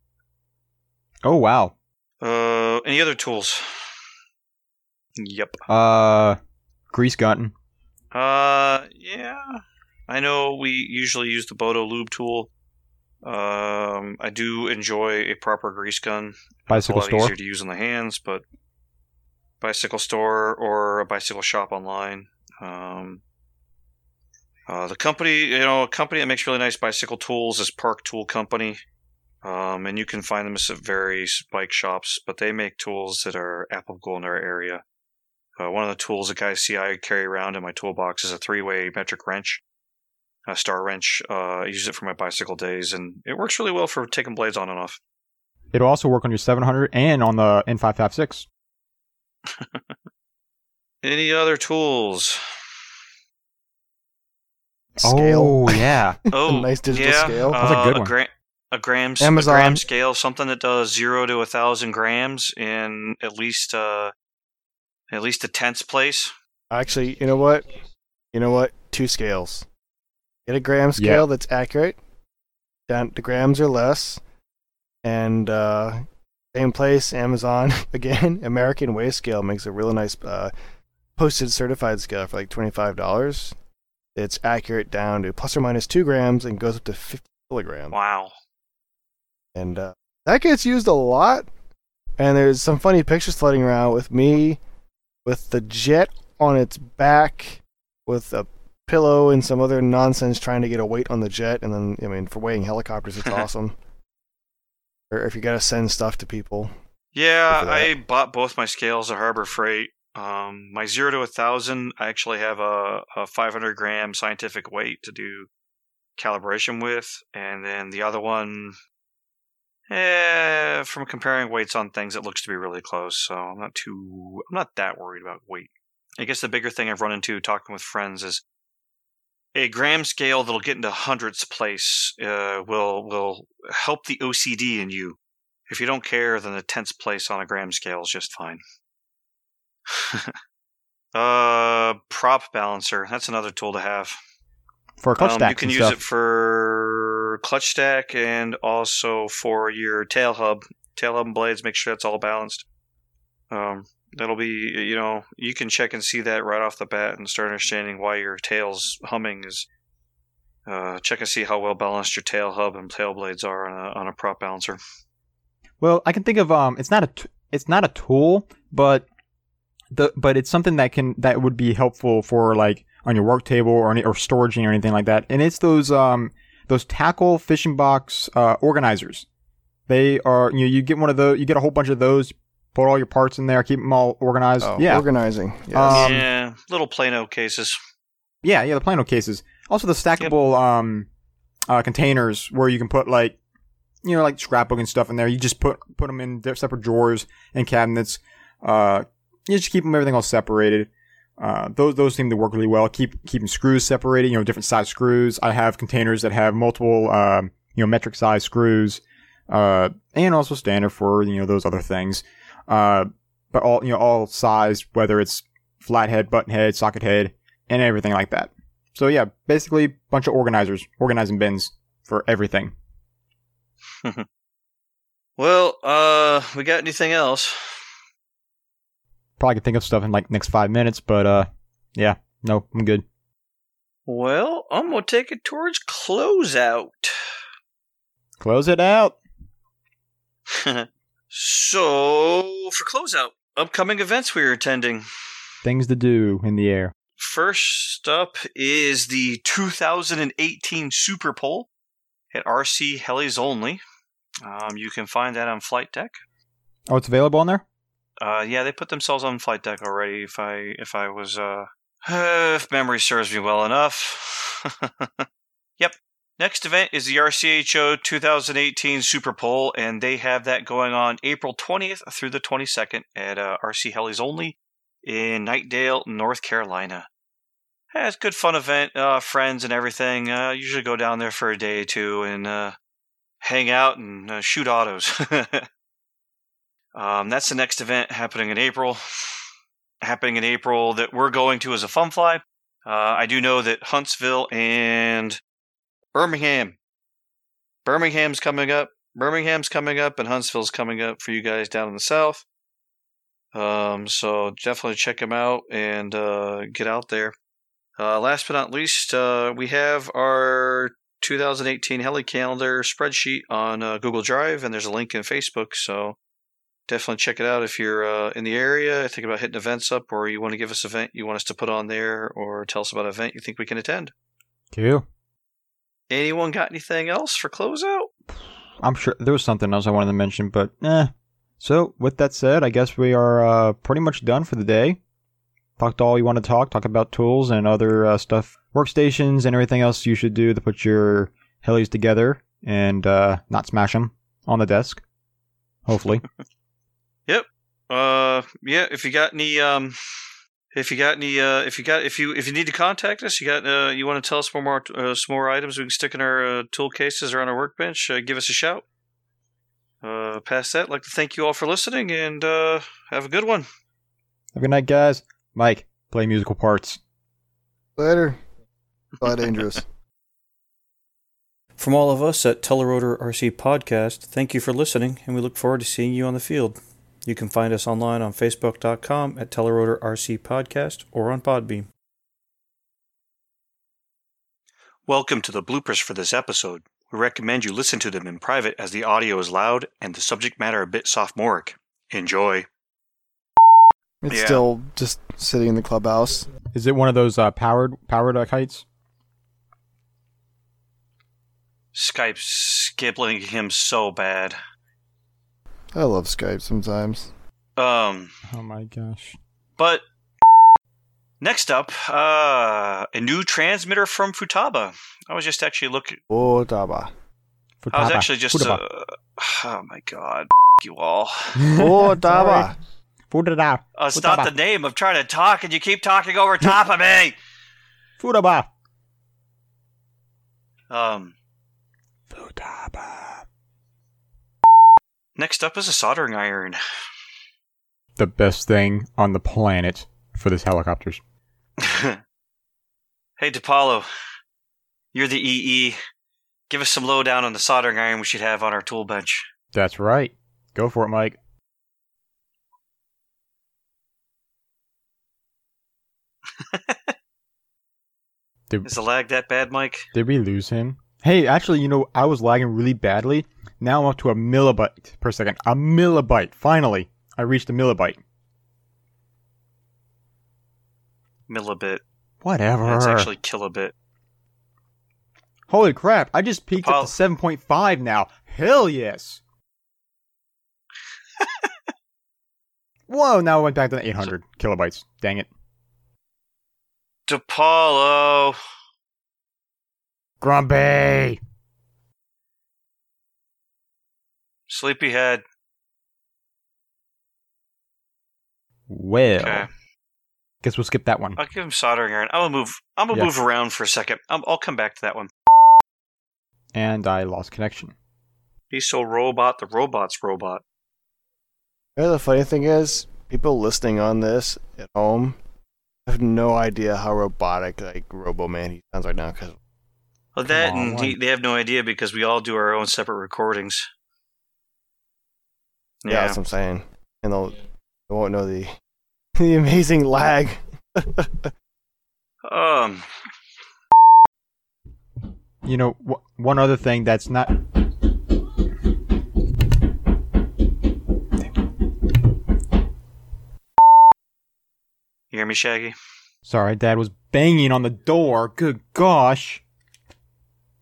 Oh wow. Uh, any other tools? Yep. Uh, grease gun. Uh, yeah. I know we usually use the Bodo lube tool. Um, I do enjoy a proper grease gun. Bicycle it's a lot store. easier to use in the hands, but bicycle store or a bicycle shop online. Um, uh, the company, you know, a company that makes really nice bicycle tools is Park Tool Company. Um, and you can find them at various bike shops, but they make tools that are applicable in our area. Uh, one of the tools that guys see I carry around in my toolbox is a three-way metric wrench, a star wrench. Uh, I use it for my bicycle days, and it works really well for taking blades on and off. It'll also work on your 700 and on the N556. Any other tools? Scale. Oh yeah. Oh, nice digital yeah, scale. That's a good uh, one. gra- a grams, Amazon. a gram scale, something that does zero to a thousand grams in at least uh, at least a tenths place. Actually, you know what? You know what? Two scales. Get a gram scale that's accurate. Down to grams or less. And uh, same place, Amazon again. American Weigh Scale makes a really nice uh, posted certified scale for like twenty five dollars. It's accurate down to plus or minus two grams and goes up to fifty kilograms. Wow. and uh, that gets used a lot. And there's some funny pictures floating around with me with the jet on its back with a pillow and some other nonsense trying to get a weight on the jet. And then, I mean, for weighing helicopters, it's awesome. Or if you're gonna send stuff to people. Yeah, Good for that. I bought both my scales at Harbor Freight. Um, my zero to a thousand, I actually have a, a 500 gram scientific weight to do calibration with, and then the other one, eh, from comparing weights on things, it looks to be really close. So I'm not too, I'm not that worried about weight. I guess the bigger thing I've run into talking with friends is a gram scale that'll get into hundredths place uh, will will help the OCD in you. If you don't care, then the tenths place on a gram scale is just fine. Uh, prop balancer. That's another tool to have. For clutch Um, stacks you can use stuff. it for clutch stack and also for your tail hub, tail hub and blades. Make sure that's all balanced. Um, that'll be you know you can check and see that right off the bat and start understanding why your tail's humming is. Uh, check and see how well balanced your tail hub and tail blades are on a, on a prop balancer. Well, I can think of um, it's not a t- it's not a tool, but the but it's something that can that would be helpful for like on your work table or any, or storage or anything like that. And it's those um those tackle fishing box uh, organizers. They are you know you get one of those you get a whole bunch of those, put all your parts in there, keep them all organized. Oh, yeah, organizing. Yes. Um, yeah, little Plano cases. Yeah, yeah, the Plano cases. Also the stackable um uh containers where you can put like you know like scrapbook and stuff in there. You just put put them in their separate drawers and cabinets. Uh you just keep them everything all separated. Uh those those seem to work really well. Keep keeping screws separated, you know, different size screws. I have containers that have multiple um you know metric size screws. Uh and also standard for, you know, those other things. Uh but all you know all sized whether it's flathead, buttonhead, socket head, and everything like that. So yeah, basically a bunch of organizers, organizing bins for everything. Well, uh, we got anything else? Probably could think of stuff in like next five minutes, but uh, yeah, no, I'm good. Well, I'm gonna take it towards closeout. Close it out. so, for closeout, upcoming events we are attending. Things to do in the air. First up is the 2018 Super Bowl at RC Helis only. Um, you can find that on Flight Deck. Oh, it's available on there. Uh, yeah, they put themselves on Flight Deck already. If I if I was uh, if memory serves me well enough. yep. Next event is the RCHO 2018 Super Bowl, and they have that going on April 20th through the 22nd at uh, RC Helis only in Knightdale, North Carolina. Yeah, it's a good fun event, uh, friends and everything. Uh, usually go down there for a day or two and uh, hang out and uh, shoot autos. um, that's the next event happening in April. Happening in April that we're going to as a fun fly. Uh, I do know that Huntsville and Birmingham. Birmingham's coming up. Birmingham's coming up, and Huntsville's coming up for you guys down in the south. Um, so definitely check them out and uh, get out there. Uh, last but not least, uh, we have our 2018 Heli Calendar spreadsheet on uh, Google Drive, and there's a link in Facebook. So definitely check it out if you're uh, in the area, think about hitting events up, or you want to give us an event you want us to put on there, or tell us about an event you think we can attend. Cool. Anyone got anything else for closeout? I'm sure there was something else I wanted to mention, but eh. So with that said, I guess we are uh, pretty much done for the day. Talked all you want to talk. Talk about tools and other uh, stuff, workstations and everything else you should do to put your helis together and uh, not smash them on the desk. Hopefully. Yep. Uh, yeah. If you got any, um, if you got any, uh, if you got, if you, if you need to contact us, you got, uh, you want to tell us more, more, uh, some more items we can stick in our uh, tool cases or on our workbench, uh, give us a shout. Uh, past that, I'd like to thank you all for listening and uh, have a good one. Have a good night, guys. Mike, play musical parts. Later. Fly dangerous. From all of us at Telerotor RC Podcast, thank you for listening, and we look forward to seeing you on the field. You can find us online on Facebook.com at Telerotor RC Podcast or on Podbean. Welcome to the bloopers for this episode. We recommend you listen to them in private as the audio is loud and the subject matter a bit sophomoric. Enjoy. It's Yeah. still just sitting in the clubhouse. Is it one of those uh, powered powered uh, kites? Skype's skipping him so bad. I love Skype sometimes. Um, Oh my gosh. but next up, uh, a new transmitter from Futaba. I was just actually looking. Oh, Futaba. I was Futaba. actually just. Futaba. Uh, oh my god, you all. Oh, Daba. Futaba. Uh, it's not the name. I'm trying to talk, and you keep talking over top of me. Futaba. Um, Futaba. Next up is a soldering iron. The best thing on the planet. for this helicopters. hey, DePaulo, you're the EE. Give us some lowdown on the soldering iron we should have on our tool bench. That's right. Go for it, Mike. did, Is the lag that bad, Mike? did we lose him? Hey, actually, you know, I was lagging really badly. Now I'm up to a millibyte per second. A millibyte. Finally, I reached a millibyte. Millibit. Whatever. That's actually kilobit. Holy crap! I just peaked Paul- up to seven point five now. Hell yes. Whoa! Now I went back to eight hundred kilobytes. Dang it. DePaulo. Grumpy. Sleepyhead. Well, Okay. guess we'll skip that one. I'll give him soldering iron. I'm gonna move. I'm gonna Yeah. move around for a second. i I'll come back to that one. And I lost connection. He's so robot. The robot's robot. You know, the funny thing is, people listening on this at home have no idea how robotic like Robo Man he sounds right now. Because Well, that on, and he, they have no idea because we all do our own separate recordings. yeah. Yeah. that's what I'm saying, and they'll they won't know the the amazing lag. um. You know, w- one other thing that's not. You hear me, Shaggy? Sorry, Dad was banging on the door. Good gosh.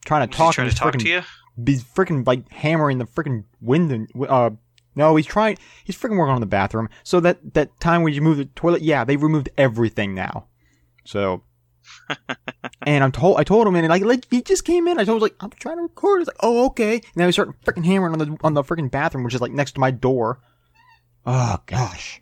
Trying to talk. trying to talk frickin- to you? He's freaking like hammering the freaking window. Uh, no, he's trying. He's freaking working on the bathroom. So that that time when you move the toilet, yeah, they removed everything now. So, and I'm told I told him, and like like he just came in. I told him like I'm trying to record. He's like, oh okay. And then we start freaking hammering on the on the freaking bathroom, which is like next to my door. Oh gosh.